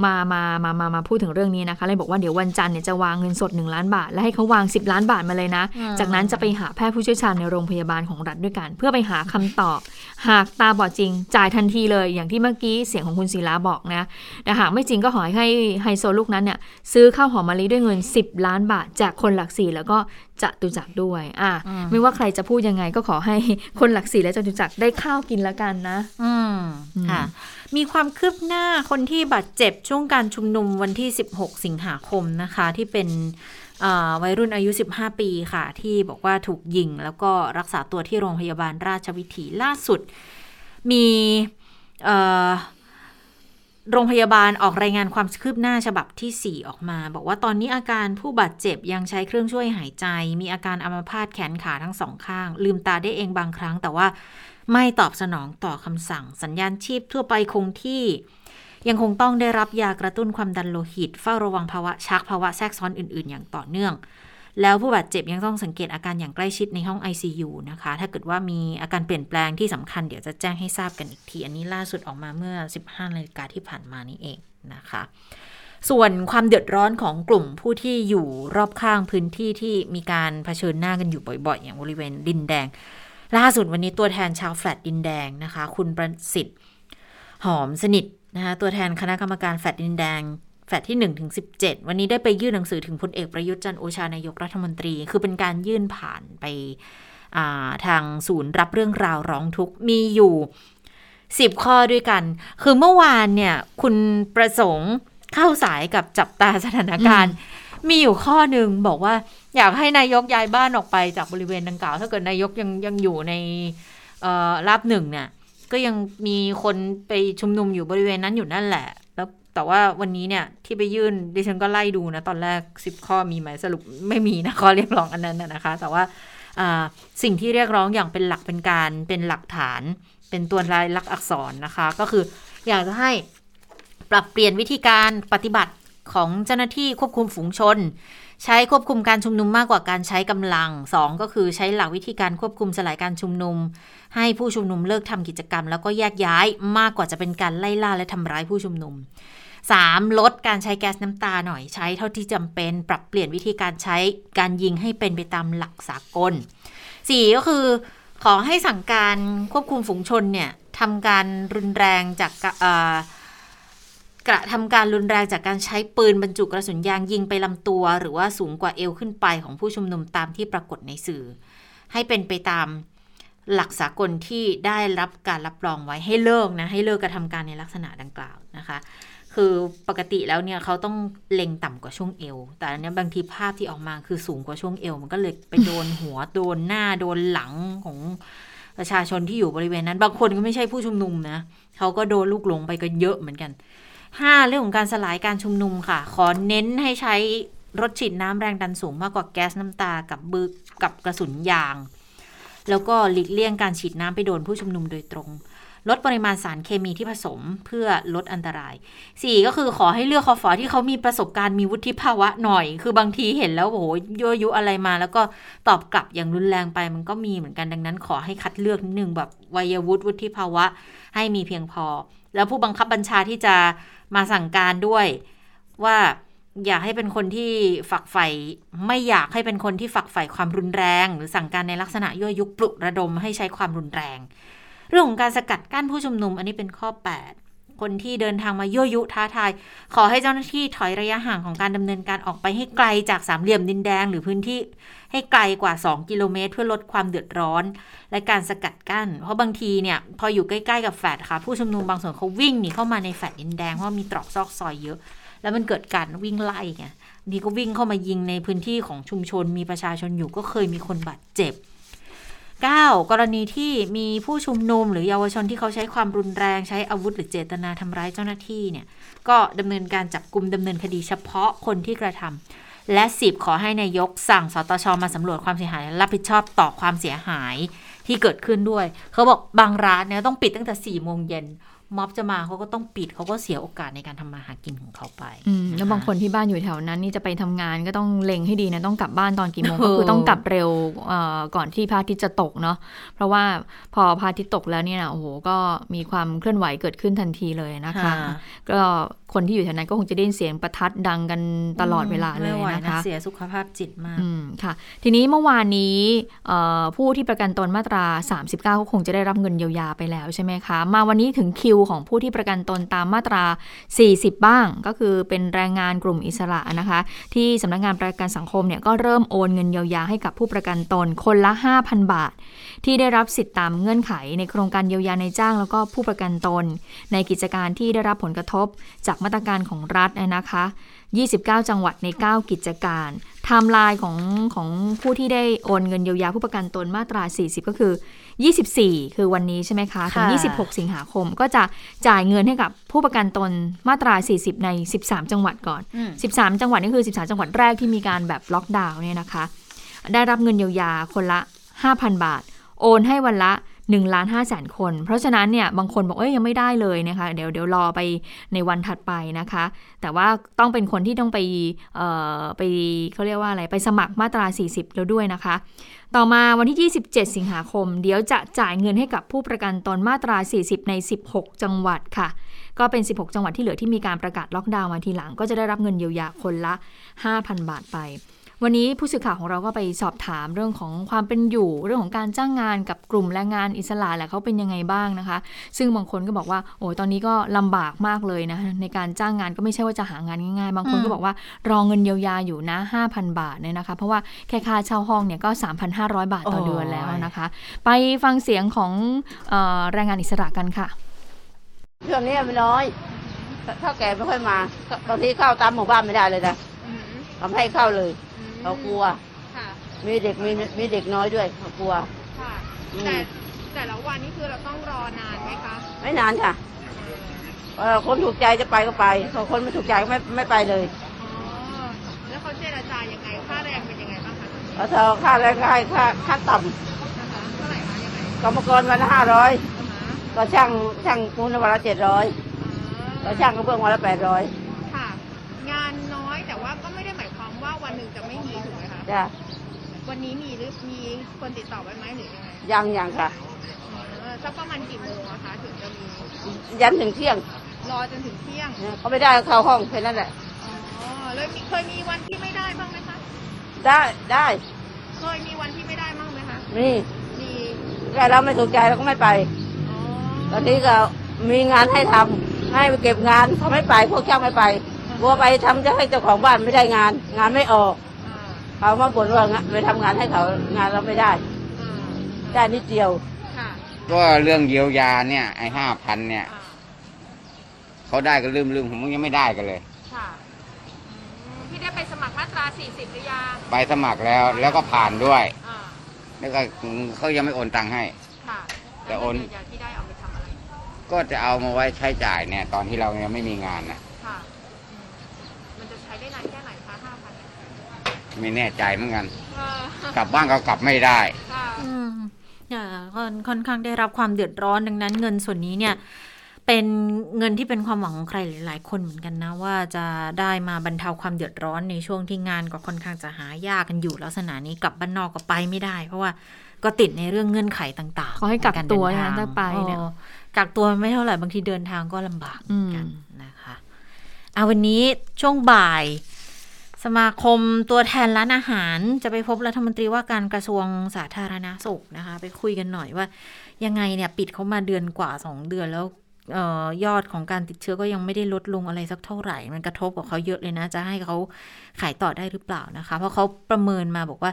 มามามามามาพูดถึงเรื่องนี้นะคะเลยบอกว่าเดี๋ยววันจันทร์เนี่ยจะวางเงินสด 1 ล้านบาท และให้เขาวาง 10 ล้านบาทมาเลยนะอืมจากนั้นจะไปหาแพทย์ผู้เชี่ยวชาญในโรงพยาบาลของรัฐด้วยกัน เพื่อไปหาคำตอบ หากตาบอดจริง จ่ายทันทีเลย อย่างที่เมื่อกี้เสียงของคุณศิลาบอกนะแต่หากไม่จริงก็ขอให้ไฮโซลูกนั้นเนี่ยซื้อข้าวหอมมะลิด้วยเงิน 10 ล้านบาทจากคนหลักสี่แล้วก็ จะตุจักรด้วย อะอืมไม่ว่าใครจะพูดยังไงก็ขอให้คนหลักสี่และจตุจักรได้ข้าวกินแล้วกันนะอืมอืมค่ะ มีความคืบหน้าคนที่บาดเจ็บช่วงการชุมนุมวันที่ 16 สิงหาคมนะคะ ที่เป็นเอ่อวัยรุ่นอายุ 15 ปีค่ะ ที่บอกว่าถูกยิง แล้วก็รักษาตัวที่โรงพยาบาลราชวิถีล่าสุด มีเอ่อ โรงพยาบาลออกรายงานความคืบหน้าฉบับที่ 4 ออกมา บอกว่าตอนนี้อาการผู้บาดเจ็บยังใช้เครื่องช่วยหายใจ มีอาการอัมพาตแขนขาทั้งสองข้าง ลืมตาได้เองบางครั้ง แต่ว่าไม่ตอบสนองต่อคำสั่ง สัญญาณชีพทั่วไปคงที่ ยังคงต้องได้รับยากระตุ้นความดันโลหิต เฝ้าระวังภาวะชักภาวะแทรกซ้อนอื่น ๆ อย่างต่อเนื่อง แล้วผู้บาดเจ็บยังต้องสังเกตอาการอย่างใกล้ชิดในห้อง ICU นะคะ ถ้าเกิดว่ามีอาการเปลี่ยนแปลงที่สำคัญเดี๋ยวจะแจ้งให้ทราบกันอีกที อันนี้ล่าสุดออกมาเมื่อ 15นาฬิกาที่ผ่านมานี่เองนะคะ ส่วนความเดือดร้อนของกลุ่มผู้ที่อยู่รอบข้างพื้นที่ที่มีการเผชิญหน้ากันอยู่บ่อยๆ อย่างบริเวณดินแดง ล่าสุดวันนี้ตัวแทนชาวแฟลตดินแดงนะคะ คุณประสิทธิ์หอมสนิทนะคะตัวแทนคณะกรรมการแฟลตดินแดง แฟลตที่1ถึง17วันนี้ได้ไปยื่นหนังสือถึงพลเอกประยุทธ์จันทร์โอชานายกรัฐมนตรี คือเป็นการยื่นผ่านไปอ่าทางศูนย์รับเรื่องราวร้องทุกข์มีอยู่ 10 ข้อด้วยกัน คือเมื่อวานเนี่ย คุณประสงค์เข้าสายกับจับตาสถานการณ์ มีอยู่ข้อหนึ่งบอกว่า อยากให้นายกย้ายบ้านออกไปจากบริเวณดังกล่าว ถ้าเกิดนายกยังยังอยู่ในเอ่อรับหนึ่งเนี่ยก็ยังมีคนไปชุมนุมอยู่บริเวณนั้นอยู่นั่นแหละ แต่ว่าวันนี้เนี่ยที่ไปยื่นดิฉันก็ไล่ดูนะ ตอนแรกสิบข้อมีไหมสรุปไม่มีนะข้อเรียกร้องอันนั้นนะคะ แต่ว่าอ่าสิ่งที่เรียกร้องอย่างเป็นหลักเป็นการเป็นหลักฐาน เป็นตัวลายลักษณ์อักษรนะคะ ก็คืออยากจะให้ปรับเปลี่ยนวิธีการปฏิบัติของเจ้าหน้าที่ควบคุมฝูงชน ใช้ควบคุมการชุมนุมมากกว่าการใช้กำลัง 2 ก็คือใช้หลักวิธีการควบคุมสลายการชุมนุม ให้ผู้ชุมนุมเลิกทำกิจกรรม แล้วก็แยกย้ายมากกว่าจะเป็นการไล่ล่าและทำร้ายผู้ชุมนุม 3. ลดการใช้แก๊สน้ำตาหน่อยใช้เท่าที่จำเป็น ปรับเปลี่ยนวิธีการใช้การยิงให้เป็นไปตามหลักสากล 4 ก็คือขอให้สั่งการควบคุมฝูงชนเนี่ยททำการรุนแรงจาก กระทำการรุนแรงจากการใช้ปืนบรรจุกระสุนยางยิงไปลำตัว หรือว่าสูงกว่าเอวขึ้นไปของผู้ชุมนุมตามที่ปรากฏในสื่อ ให้เป็นไปตามหลักสากลที่ได้รับการรับรองไว้ให้เลิกนะ ให้เลิกกระทำการในลักษณะดังกล่าวนะคะ คือปกติแล้วเนี่ยเขาต้องเล็งต่ำกว่าช่วงเอว แต่อันนี้บางทีภาพที่ออกมาคือสูงกว่าช่วงเอว มันก็เลยไปโดนหัวโดนหน้าโดนหลังของประชาชนที่อยู่บริเวณนั้น บางคนก็ไม่ใช่ผู้ชุมนุมนะเขาก็โดนลูกหลงไปกันเยอะเหมือนกัน ห้าเรื่องของการสลายการชุมนุมค่ะ ขอเน้นให้ใช้รถฉีดน้ำแรงดันสูงมากกว่าแก๊สน้ำตากับบึกกับกระสุนยาง แล้วก็หลีกเลี่ยงการฉีดน้ำไปโดนผู้ชุมนุมโดยตรง ลดปริมาณสารเคมีที่ผสมเพื่อลดอันตรายสี่ก็คือขอให้เลือกคอฟอที่เขามีประสบการณ์มีวุฒิภาวะหน่อย คือบางทีเห็นแล้วโอ้โหยั่วยุอะไรมา แล้วก็ตอบกลับอย่างรุนแรงไปมันก็มีเหมือนกันดังนั้น ขอให้คัดเลือกนิดนึงแบบวัยวุฒิวุฒิภาวะให้มีเพียงพอ แล้วผู้บังคับบัญชาที่จะ มาสั่งการด้วย ว่าอยากให้เป็นคนที่ฝักใฝ่ไม่อยากให้เป็นคนที่ฝักใฝ่ความรุนแรง หรือสั่งการในลักษณะยั่วยุปลุกระดมให้ใช้ความรุนแรง เรื่องของการสกัดกั้นผู้ชุมนุมอันนี้เป็นข้อ 8 คนที่เดินทางมายั่วยุท้าทาย ขอให้เจ้าหน้าที่ถอยระยะห่างของการดำเนินการออกไปให้ไกลจากสามเหลี่ยมดินแดง หรือพื้นที่ ให้ไกลกว่า 2 กิโลเมตร เพื่อลดความเดือดร้อน และการสกัดกั้น เพราะบางทีเนี่ยพออยู่ใกล้ๆกับแฟดค่ะ ผู้ชุมนุมบางส่วนเขาวิ่งหนีเข้ามาในแฟดดินแดงเพราะมีตรอกซอกซอยเยอะ แล้วมันเกิดการวิ่งไล่ไงบางทีก็วิ่งเข้ามายิงในพื้นที่ของชุมชน มีประชาชนอยู่ก็เคยมีคนบาดเจ็บ 9. กรณีที่มีผู้ชุมนุมหรือเยาวชนที่เขาใช้ความรุนแรงใช้อาวุธหรือเจตนาทำร้ายเจ้าหน้าที่เนี่ยก็ดำเนินการจับกลุ่มดำเนินคดีเฉพาะคนที่กระทำ และ 10 ขอให้นายกสั่งสตชมาสำรวจความเสียหายและรับผิดชอบต่อความเสียหายที่เกิดขึ้นด้วย เขาบอกบางร้านเนี่ยต้องปิดตั้งแต่4โมงเย็น ม็อบจะมาเขาก็ต้องปิดเขาก็เสียโอกาสในการทำมาหากินของเขาไปอืมแล้วบางคนที่บ้านอยู่แถวนั้น นี่จะไปทำงานก็ต้องเล็งให้ดีนะต้องกลับบ้านตอนกี่โมงก็คือต้องกลับเร็วเอ่อก่อนที่พระอาทิตย์จะตกเนาะเพราะว่าพอพระอาทิตย์ตกแล้วเนี่ยนะโอ้โหก็มีความเคลื่อนไหวเกิดขึ้นทันทีเลยนะคะค่ะก็คนที่อยู่แถวนั้นก็คงจะได้ยินเสียงประทัดดังกันตลอดเวลาเลยไม่ไหวนะคะเสียสุขภาพจิตมากอืมค่ะ ทีนี้เมื่อวานนี้เอ่อผู้ที่ประกันตนมาตรา 39ก็คงจะได้รับเงินเยียวยาไปแล้วใช่ไหมคะ มาวันนี้ถึงคิวของผู้ที่ประกันตนตามมาตรา 40 บ้าง ก็คือเป็นแรงงานกลุ่มอิสระนะคะ ที่สำนักงานประกันสังคมเนี่ยก็เริ่มโอนเงินเยียวยาให้กับผู้ประกันตนคนละ 5,000 บาท ที่ได้รับสิทธิตามเงื่อนไข ในโครงการเยียวยานายจ้าง แล้วก็ผู้ประกันตน ในกิจการที่ได้รับผลกระทบจากมาตรการของรัฐนะคะ 29 จังหวัดใน 9 กิจการไทม์ไลน์ของของผู้ที่ได้โอนเงินเยียวยาผู้ประกันตนมาตรา 40 ก็คือ 24 คือวันนี้ใช่ไหมคะถึงค่ะ26 สิงหาคมก็จะจ่ายเงินให้กับผู้ประกันตนมาตรา 40 ใน 13 จังหวัดก่อนอืม13 จังหวัดนี่คือ 13 จังหวัดแรกที่มีการแบบล็อกดาวน์เนี่ยนะคะ ได้รับเงินเยียวยาคนละ 5,000 บาท โอนให้วันละ 1ล้าน5แสนคน เพราะฉะนั้นเนี่ยบางคนบอกเอ้ยยังไม่ได้เลยนะคะ เดี๋ยวเดี๋ยวรอไปในวันถัดไปนะคะ แต่ว่าต้องเป็นคนที่ต้องไปเอ่อไปเขาเรียกว่าอะไรไปสมัครมาตรา 40 แล้วด้วยนะคะ ต่อมาวันที่ 27 สิงหาคม เดี๋ยวจะจ่ายเงินให้กับผู้ประกันตนมาตรา 40 ใน 16 จังหวัดค่ะ ก็เป็น 16 จังหวัดที่เหลือที่มีการประกาศล็อกดาวน์มาทีหลัง ก็จะได้รับเงินเยียวยาคนละ 5,000 บาทไป วันนี้ผู้สื่อข่าวของเราก็ไปสอบถามเรื่องของความเป็นอยู่ เรื่องของการจ้างงานกับกลุ่มแรงงานอิสระแหละเขาเป็นยังไงบ้างนะคะ ซึ่งบางคนก็บอกว่า โอ้ยตอนนี้ก็ลำบากมากเลยนะ ในการจ้างงานก็ไม่ใช่ว่าจะหางานง่ายๆ บางคนก็บอกว่ารอเงินเยียวยาอยู่นะ 5,000 บาทเนี่ยนะคะ เพราะว่าแค่ค่าเช่าห้องเนี่ยก็ 3,500 บาทต่อเดือนแล้วนะคะ ไปฟังเสียงของเออแรงงานอิสระกันค่ะช่วงนี้มันน้อยเท่าแก่ไม่ค่อยมาบางทีเข้าตามหมู่บ้านไม่ได้เลยนะทำให้เข้าเลย เขากลัว ค่ะ มีเด็กมีมีเด็กน้อยด้วยเขากลัว ค่ะ อืม แต่แต่ละวันนี่คือเราต้องรอนานไหมคะไม่นานค่ะเออคนถูกใจจะไปก็ไปพอคนไม่ถูกใจก็ไม่ไม่ไปเลยอ๋อแล้วเขาเจรจายังไง ค่าแรงเป็นยังไงบ้างคะแล้วเธอค่าแรงค่าค่าค่าต่นะคะเท่าไหร่คะยังไงำกรรมกรวันละห้าร้อยอ่าฮะก็ช่างช่างปูนวันละเจ็ดร้อยอ๋ก็อช่างกระเบื้องวันละแปดร้อย หนึ่งจะไม่มีถูกไหมคะจ้ะวันนี้มีหรือมีคนติดต่อไว้ไหมหรือยังไงยังยังค่ะเออสักประมาณกี่โมงอะคะถึงจะมี ยันถึงเที่ยงรอจนถึงเที่ยงเขาไม่ได้ก็เข้าห้องแค่นั้นแหละ อ๋อแล้วมีเคยมีวันที่ไม่ได้บ้างไหมคะ ได้ได้เคยมีวันที่ไม่ได้บ้างไหมคะนี่มีแต่เราไม่ถูกใจเราก็ไม่ไป อ๋อ ตอนนี้ก็มีงานให้ทำให้ไปเก็บงานเขาไม่ไปพวกช่างไม่ไป กลัวไปทำจะให้เจ้าของบ้านไม่ได้งาน งานไม่ออกอ่าเขามาบ่นว่างานไปทำงานให้เขางานเราไม่ได้อ่าได้นิดเดียวค่ะก็เรื่องเยียวยาเนี่ยไอ้ห้าพันเนี่ยอ่าเขาได้ก็ลืมลืมผมยังไม่ได้กันเลยค่ะอืมพี่ได้ไปสมัครมาตรา 40หรือยังไปสมัครแล้วแล้วก็ผ่านด้วยอ่าแล้วก็เขายังไม่โอนตังค์ให้ ค่ะแต่โอนเงิเยียวยาที่ได้เอาไปทำอะไร ก็จะเอามาไว้ใช้จ่ายเนี่ย ตอนที่เรายังไม่มีงานนะ ค่ะอืมมันจะใช้ได้นานแค่ไหนคะห้าพัน ไม่แน่ใจเหมือนกันเออกลับบ้านก็กลับไม่ได้ค่ะอืมเนี่ยค่อนค่อนข้างได้รับความเดือดร้อนดังนั้น เงินส่วนนี้เนี่ยเป็นเงินที่เป็นความหวังของใครหลายๆ คนเหมือนกันนะ ว่าจะได้มาบรรเทาความเดือดร้อนในช่วงที่งานก็ค่อนข้างจะหายากกันอยู่ลักษณะนี้กลับบ้านนอกก็ไปไม่ได้ เพราะว่าก็ติดในเรื่องเงื่อนไขต่างๆขอให้กัการตัวเดินทางนะถ้าไปเนี่ยออกักตัวไม่เท่าไหร่บางทีเดินทางก็ลำบากเหมือนกันอืมนะคะเอาวันนี้ช่วงบ่าย สมาคมตัวแทนร้านอาหารจะไปพบรัฐมนตรีว่าการกระทรวงสาธารณาสุขนะคะ ไปคุยกันหน่อยว่า ยังไงเนี่ยปิดเขามาเดือนกว่าสองเดือนแล้วออยอดของการติดเชื้อก็ยังไม่ได้ลดลงอะไรสักเท่าไหร่ มันกระทบกับเขาเยอะเลยนะ จะให้เขาขายต่อได้หรือเปล่านะคะ เพราะเขาประเมินมาบอกว่า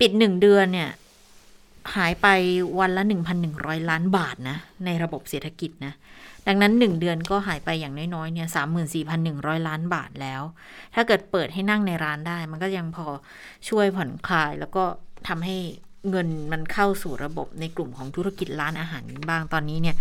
ปิดหนึ่งเดือนเนี่ยหายไปวันละหนึ่งพันหนึ่งร้อยล้านบาทนะ ในระบบเศรษฐกิจนะ ดังนั้นหนึ่งเดือนก็หายไปอย่างน้อยๆเนี่ยสามหมื่นสี่พันหนึ่งร้อยล้านบาทแล้ว ถ้าเกิดเปิดให้นั่งในร้านได้ มันก็ยังพอช่วยผ่อนคลาย แล้วก็ทำให้เงินมันเข้าสู่ระบบในกลุ่มของธุรกิจร้านอาหารบ้างตอนนี้เนี่ย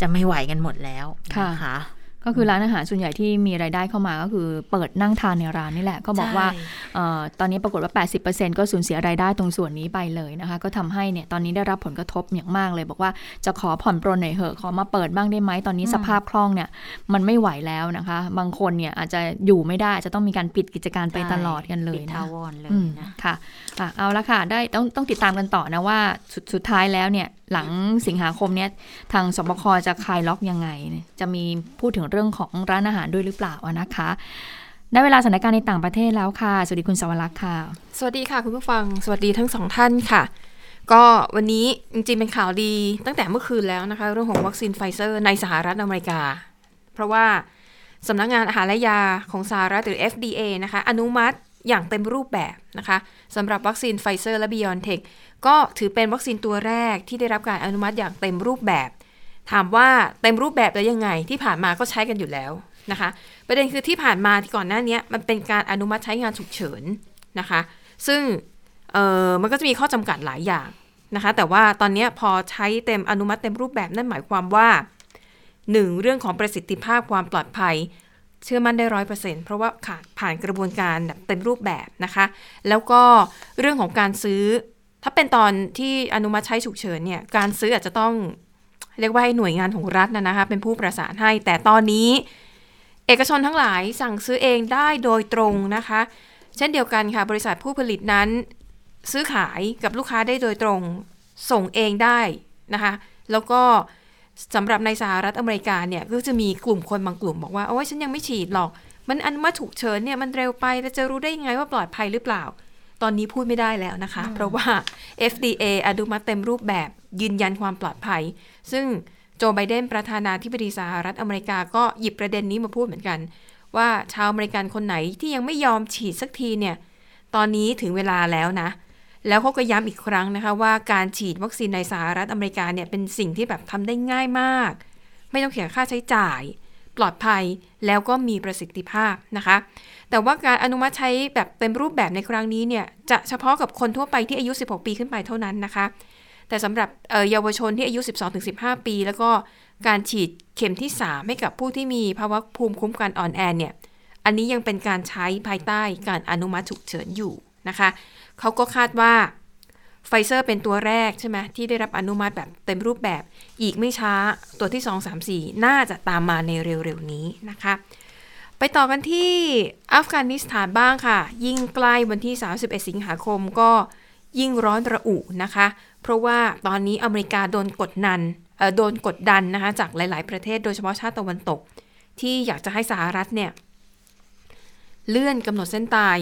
จะไม่ไหวกันหมดแล้วะนะคะ ก็คือร้านอาหารส่วนใหญ่ที่มีรายได้เข้ามาก็คือเปิดนั่งทานในร้านนี่แหละ ก็บอกว่าใช่เออตอนนี้ปรากฏว่า 80%ก็สูญเสียรายได้ตรงส่วนนี้ไปเลยนะคะ ก็ทำให้เนี่ยตอนนี้ได้รับผลกระทบอย่างมากเลย บอกว่าจะขอผ่อนปรนหน่อยเหอะขอมาเปิดบ้างได้ไหมตอนนี้สภาพคล่องเนี่ยมันไม่ไหวแล้วนะคะ บางคนเนี่ยอาจจะอยู่ไม่ได้อาจจะต้องมีการปิดกิจการไปตลอดกันเลยปิดนะทาวรเลยอืมนะค่ะอะเอาละค่ะได้ต้องต้องติดตามกันต่อนะว่าสุดสุดท้ายแล้วเนี่ย หลังสิงหาคมเนี่ยทางสบคจะคลายล็อกยังไง จะมีพูดถึงเรื่องของร้านอาหารด้วยหรือเปล่าอะนะคะ ได้เวลาสถานการณ์ในต่างประเทศแล้วค่ะ สวัสดีคุณสวรักษ์ค่ะ สวัสดีค่ะคุณผู้ฟัง สวัสดีทั้งสองท่านค่ะ ก็วันนี้จริงๆเป็นข่าวดีตั้งแต่เมื่อคืนแล้วนะคะ เรื่องของวัคซีนไฟเซอร์ในสหรัฐอเมริกา เพราะว่าสำนักงานอาหารและยาของสหรัฐหรือ FDA นะคะ อนุมัติ อย่างเต็มรูปแบบนะคะสำหรับวัคซีนไฟเซอร์และ BioNTech ก็ถือเป็นวัคซีนตัวแรกที่ได้รับการอนุมัติอย่างเต็มรูปแบบ ถามว่าเต็มรูปแบบแล้วยังไงที่ผ่านมาก็ใช้กันอยู่แล้วนะคะ ประเด็นคือที่ผ่านมาที่ก่อนหน้านี้มันเป็นการอนุมัติใช้งานฉุกเฉินนะคะ ซึ่งเออมันก็จะมีข้อจำกัดหลายอย่างนะคะ แต่ว่าตอนนี้พอใช้เต็มอนุมัติเต็มรูปแบบนั่นหมายความว่า 1. เรื่องของประสิทธิภาพความปลอดภัย เชื่อมั่นได้ร้อยเปอร์เซ็นต์เพราะว่าขาดผ่านกระบวนการแบบเต็มรูปแบบนะคะ แล้วก็เรื่องของการซื้อ ถ้าเป็นตอนที่อนุมัติใช้ฉุกเฉินเนี่ยการซื้ออาจจะต้องเรียกว่าให้หน่วยงานของรัฐนะนะคะ เป็นผู้ประสานให้ แต่ตอนนี้ เอกชนทั้งหลายสั่งซื้อเองได้โดยตรงนะคะ เช่นเดียวกันค่ะบริษัทผู้ผลิตนั้น ซื้อขายกับลูกค้าได้โดยตรงส่งเองได้นะคะ แล้วก็ สำหรับในสหรัฐอเมริกาเนี่ยก็จะมีกลุ่มคนบางกลุ่มบอกว่าโอ้ยฉันยังไม่ฉีดหรอก มันอนุมัติฉุกเฉินเนี่ยมันเร็วไปแล้วจะรู้ได้ยังไงว่าปลอดภัยหรือเปล่า ตอนนี้พูดไม่ได้แล้วนะคะ เพราะว่า FDA อนุมัติเต็มรูปแบบยืนยันความปลอดภัย ซึ่งโจไบเดนประธานาธิบดีสหรัฐอเมริกาก็หยิบประเด็นนี้มาพูดเหมือนกัน ว่าชาวอเมริกันคนไหนที่ยังไม่ยอมฉีดสักทีเนี่ยตอนนี้ถึงเวลาแล้วนะ แล้วเขาก็ย้ำอีกครั้งนะคะว่าการฉีดวัคซีนในสหรัฐอเมริกาเนี่ยเป็นสิ่งที่แบบทำได้ง่ายมาก ไม่ต้องเสียค่าใช้จ่าย ปลอดภัยแล้วก็มีประสิทธิภาพนะคะ แต่ว่าการอนุมัติใช้แบบเต็มรูปแบบในครั้งนี้เนี่ยจะเฉพาะกับคนทั่วไปที่อายุ 16 ปีขึ้นไปเท่านั้นนะคะ แต่สำหรับเยาวชนที่อายุ 12-15 ปี แล้วก็การฉีดเข็มที่ 3 ให้กับผู้ที่มีภาวะภูมิคุ้มกันอ่อนแอเนี่ยอันนี้ยังเป็นการใช้ภายใต้การอนุมัติฉุกเฉินอยู่นะคะ เขาก็คาดว่าไฟเซอร์เป็นตัวแรกใช่ไหมที่ได้รับอนุมัติแบบเต็มรูปแบบอีกไม่ช้าตัวที่ 2 3 4 น่าจะตามมาในเร็วๆนี้นะคะ ไปต่อกันที่อัฟกานิสถานบ้างค่ะ ยิ่งใกล้วันที่ 31 สิงหาคมก็ยิ่งร้อนระอุนะคะ เพราะว่าตอนนี้อเมริกาโดนกดนันโดนกดดันนะคะจากหลายๆ ประเทศโดยเฉพาะชาติตะวันตก ที่อยากจะให้สหรัฐเนี่ยเลื่อนกำหนดเส้นตาย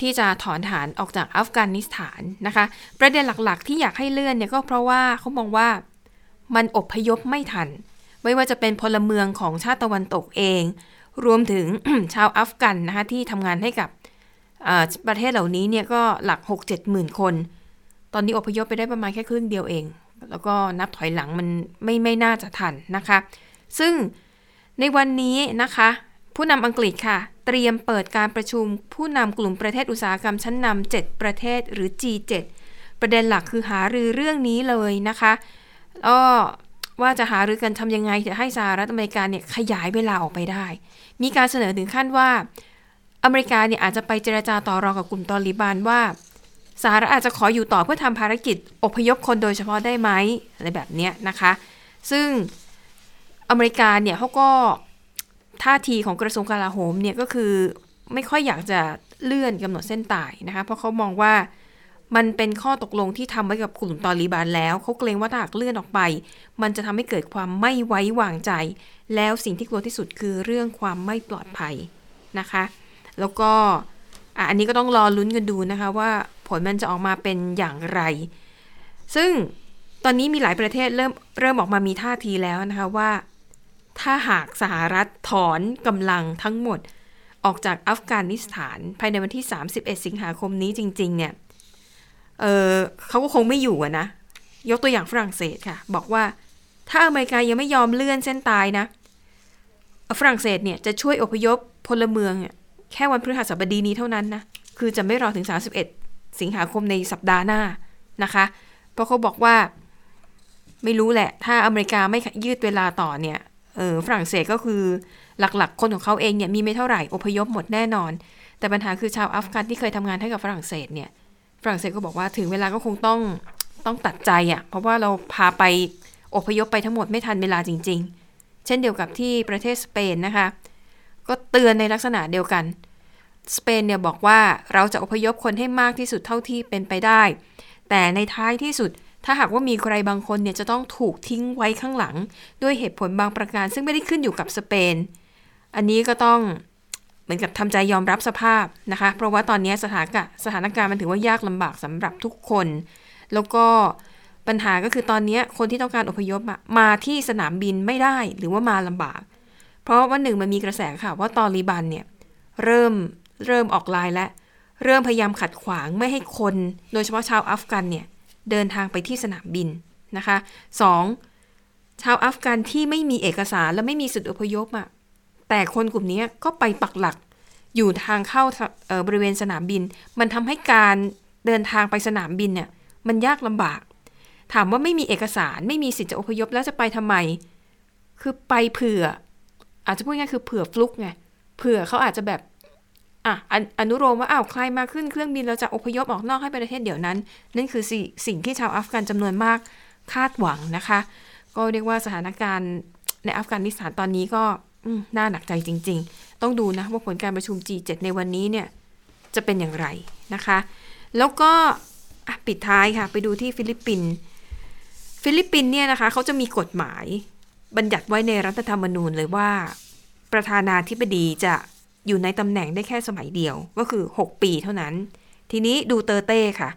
ที่จะถอนฐานออกจากอัฟกานิสถานนะคะ ประเด็นหลักๆ ที่อยากให้เลื่อนเนี่ยก็เพราะว่าเขามองว่ามันอบพยพไม่ทัน ไม่ว่าจะเป็นพลเมืองของชาติตะวันตกเอง รวมถึงชาวอัฟกันนะคะที่ทำงานให้กับประเทศเหล่านี้เนี่ยก็หลัก 6 7หมื่นคน ตอนนี้อพยพไปได้ประมาณแค่ครึ่งเดียวเอง แล้วก็นับถอยหลังมันไม่ไม่น่าจะทันนะคะ ซึ่งในวันนี้นะคะ ผู้นำอังกฤษค่ะ เตรียมเปิดการประชุมผู้นำกลุ่มประเทศอุตสาหกรรมชั้นนำ7ประเทศหรือ G7 ประเด็นหลักคือหารือเรื่องนี้เลยนะคะก็ว่าจะหารือกันทำยังไงจะให้สหรัฐอเมริกาเนี่ยขยายเวลาออกไปได้ มีการเสนอถึงขั้นว่า อเมริกาเนี่ยอาจจะไปเจรจาต่อรองกับกลุ่มตอริบานว่าสหรัฐอาจจะขออยู่ต่อเพื่อทำภารกิจอพยพคนโดยเฉพาะได้ไหมอะไรแบบเนี้ยนะคะ ซึ่งอเมริกาเนี่ยเขาก็ ท่าทีของกระทรวงกลาโหมเนี่ยก็คือไม่ค่อยอยากจะเลื่อนกำหนดเส้นตายนะคะ เพราะเขามองว่ามันเป็นข้อตกลงที่ทำไว้กับกลุ่มตอริบานแล้วเขาเกรงว่าถ้าหากเลื่อนออกไป มันจะทำให้เกิดความไม่ไว้วางใจ แล้วสิ่งที่กลัวที่สุดคือเรื่องความไม่ปลอดภัยนะคะ แล้วก็อันนี้ก็ต้องรอลุ้นกันดูนะคะว่าผลมันจะออกมาเป็นอย่างไร ซึ่งตอนนี้มีหลายประเทศเริ่มเริ่มออกมามีท่าทีแล้วนะคะว่า ถ้าหากสหรัฐถอนกำลังทั้งหมด ออกจากอัฟกานิสถานภายในวันที่ 31 สิงหาคมนี้จริง ๆ เนี่ยเเขาก็คงไม่อยู่อะนะ ยกตัวอย่างฝรั่งเศสค่ะ บอกว่าถ้าอเมริกายังไม่ยอมเลื่อนเส้นตายนะ ฝรั่งเศสเนี่ยจะช่วยอพยพพลเมืองแค่วันพฤหัสบดีนี้เท่านั้นนะ คือจะไม่รอถึง 31 สิงหาคมในสัปดาห์หน้านะคะ เพราะเขาบอกว่าไม่รู้แหละ ถ้าอเมริกาไม่ยืดเวลาต่อเนี่ย ฝรั่งเศสก็คือหลักๆ คนของเขาเองเนี่ยมีไม่เท่าไหร่อพยพหมดแน่นอน แต่ปัญหาคือชาวอัฟกันที่เคยทำงานให้กับฝรั่งเศสเนี่ยฝรั่งเศสก็บอกว่าถึงเวลาก็คงต้องต้องตัดใจอะ่ะเพราะว่าเราพาไปอพยพไปทั้งหมดไม่ทันเวลาจริง ๆ เช่นเดียวกับที่ประเทศสเปนนะคะ ก็เตือนในลักษณะเดียวกันสเปนเนี่ยบอกว่าเราจะอพยพคนให้มากที่สุดเท่าที่เป็นไปได้ แต่ในท้ายที่สุด ถ้าหากว่ามีใครบางคนเนี่ยจะต้องถูกทิ้งไว้ข้างหลัง ด้วยเหตุผลบางประการ ซึ่งไม่ได้ขึ้นอยู่กับสเปน อันนี้ก็ต้องเหมือนกับทำใจยอมรับสภาพนะคะ เพราะว่าตอนนี้สถานการณ์สถานการณ์มันถือว่ายากลำบากสำหรับทุกคน แล้วก็ปัญหาก็คือตอนนี้คนที่ต้องการอพยพมาที่สนามบินไม่ได้หรือว่ามาลำบาก เพราะว่าหนึ่งมันมีกระแสค่ะว่าตอริบันเนี่ยเริ่มเริ่มออกลายและ เริ่มพยายามขัดขวางไม่ให้คน โดยเฉพาะชาวอัฟกันเนี่ย เดินทางไปที่สนามบินนะคะสองชาวอัฟกันที่ไม่มีเอกสารและไม่มีสิทธิอพยพอะแต่คนกลุ่มนี้ก็ไปปักหลักอยู่ทางเข้าเอ่อบริเวณสนามบิน มันทำให้การเดินทางไปสนามบินเนี่ยมันยากลำบาก ถามว่าไม่มีเอกสารไม่มีสิทธิจะอพยพแล้วจะไปทำไม คือไปเผื่อ อาจจะพูดง่ายคือเผื่อฟลุกไงเผื่อเขาอาจจะแบบ อะอนุโลมว่าอ้าวใครมาขึ้นเครื่องบินเราจะอพยพออกนอกให้ประเทศเดี๋ยวนั้น นั่นคือสิสิ่งที่ชาวอัฟกันจำนวนมากคาดหวังนะคะ ก็เรียกว่าสถานการณ์ในอัฟกานิสถานตอนนี้ก็น่าหนักใจจริง ๆ ต้องดูนะว่าผลการประชุม G7 ในวันนี้เนี่ยจะเป็นอย่างไรนะคะ แล้วก็ปิดท้ายค่ะไปดูที่ฟิลิปปินส์ฟิลิปปินส์เนี่ยนะคะเขาจะมีกฎหมายบัญญัติไว้ในรัฐธรรมนูญเลยว่า ประธานาธิบดีจะ อยู่ในตำแหน่งได้แค่สมัยเดียวก็คือ 6 ปีเท่านั้น ทีนี้ดูเตอร์เต้ค่ะ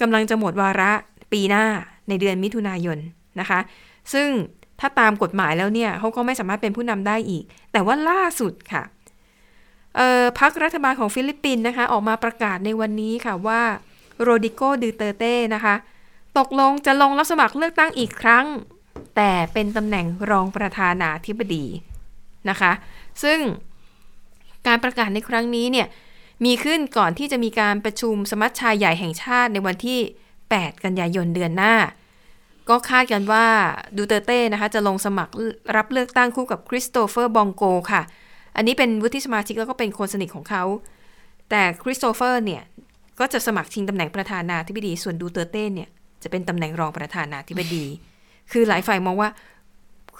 กำลังจะหมดวาระปีหน้าในเดือนมิถุนายนนะคะ ซึ่งถ้าตามกฎหมายแล้วเนี่ยเขาก็ไม่สามารถเป็นผู้นำได้อีก แต่ว่าล่าสุดค่ะเอ่อพรรครัฐบาลของฟิลิปปินส์นะคะ ออกมาประกาศในวันนี้ค่ะว่าโรดริโกดูเตอร์เต้นะคะ ตกลงจะลงรับสมัครเลือกตั้งอีกครั้ง แต่เป็นตำแหน่งรองประธานาธิบดีนะคะ ซึ่งการประกาศในครั้งนี้เนี่ยมีขึ้นก่อนที่จะมีการประชุมสมัชชาใหญ่แห่งชาติในวันที่ 8 กันยายนเดือนหน้า ก็คาดกันว่าดูเตอร์เต้นะคะจะลงสมัครรับเลือกตั้งคู่กับคริสโตเฟอร์บองโกค่ะ อันนี้เป็นวุฒิสมาชิกแล้วก็เป็นคนสนิทของเขา แต่คริสโตเฟอร์เนี่ยก็จะสมัครชิงตำแหน่งประธานาธิบดี ส่วนดูเตอร์เต้เนี่ยจะเป็นตำแหน่งรองประธานาธิบดี คือหลายฝ่ายมองว่า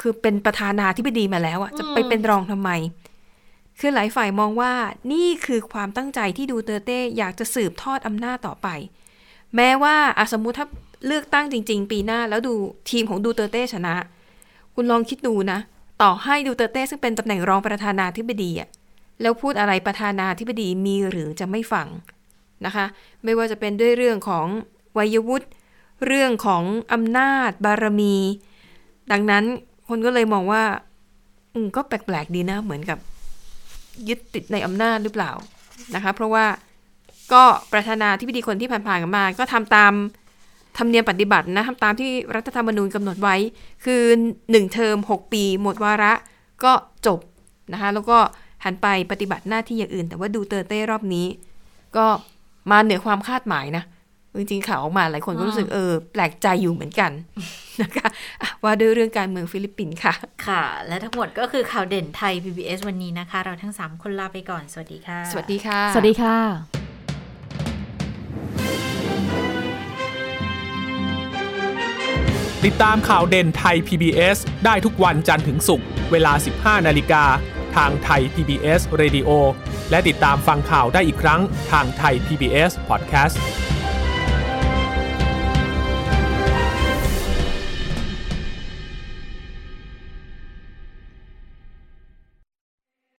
คือเป็นประธานาธิบดีมาแล้วอะจะไปเป็นรองทำไม คือหลายฝ่ายมองว่านี่คือความตั้งใจที่ดูเตอร์เต้อยากจะสืบทอดอำนาจต่อไป แม้ว่าอาสมมุติถ้าเลือกตั้งจริง ๆ ปีหน้าแล้วดูทีมของดูเตอร์เต้ชนะ คุณลองคิดดูนะ ต่อให้ดูเตอร์เต้ซึ่งเป็นตำแหน่งรองประธานาธิบดีอะแล้วพูดอะไรประธานาธิบดีมีหรือจะไม่ฟังนะคะ ไม่ว่าจะเป็นด้วยเรื่องของวัยวุฒิเรื่องของอำนาจบารมี ดังนั้น คนก็เลยมองว่า อืมก็แปลกๆดีนะ เหมือนกับ ยึดติดในอำนาจหรือเปล่านะคะ เพราะว่าก็ประธานาธิบดีคนที่ผ่านๆกันมา ก็ทำตามธรรมเนียมปฏิบัตินะทำตามที่รัฐธรรมนูญกำหนดไว้ คือหนึ่งเทอมหกปีหมดวาระก็จบนะคะ แล้วก็หันไปปฏิบัติหน้าที่อย่างอื่น แต่ว่าดูเตอร์เต้รอบนี้ ก็มาเหนือความคาดหมายนะ จริงๆข่าวออกมาหลายคนก็รู้สึกเออแปลกใจอยู่เหมือนกันนะคะอะว่าด้วยเรื่องการเมืองฟิลิปปินส์ค่ะ ค่ะ และทั้งหมดก็คือข่าวเด่นไทย PBS วันนี้นะคะ เราทั้ง 3 คนลาไปก่อน สวัสดีค่ะ สวัสดีค่ะ สวัสดีค่ะ ติดตามข่าวเด่นไทย PBS ได้ทุกวันจันทร์ถึงศุกร์เวลา 15 นาฬิกาทางไทย PBS Radio และติดตามฟังข่าวได้อีกครั้งทางไทย PBS Podcast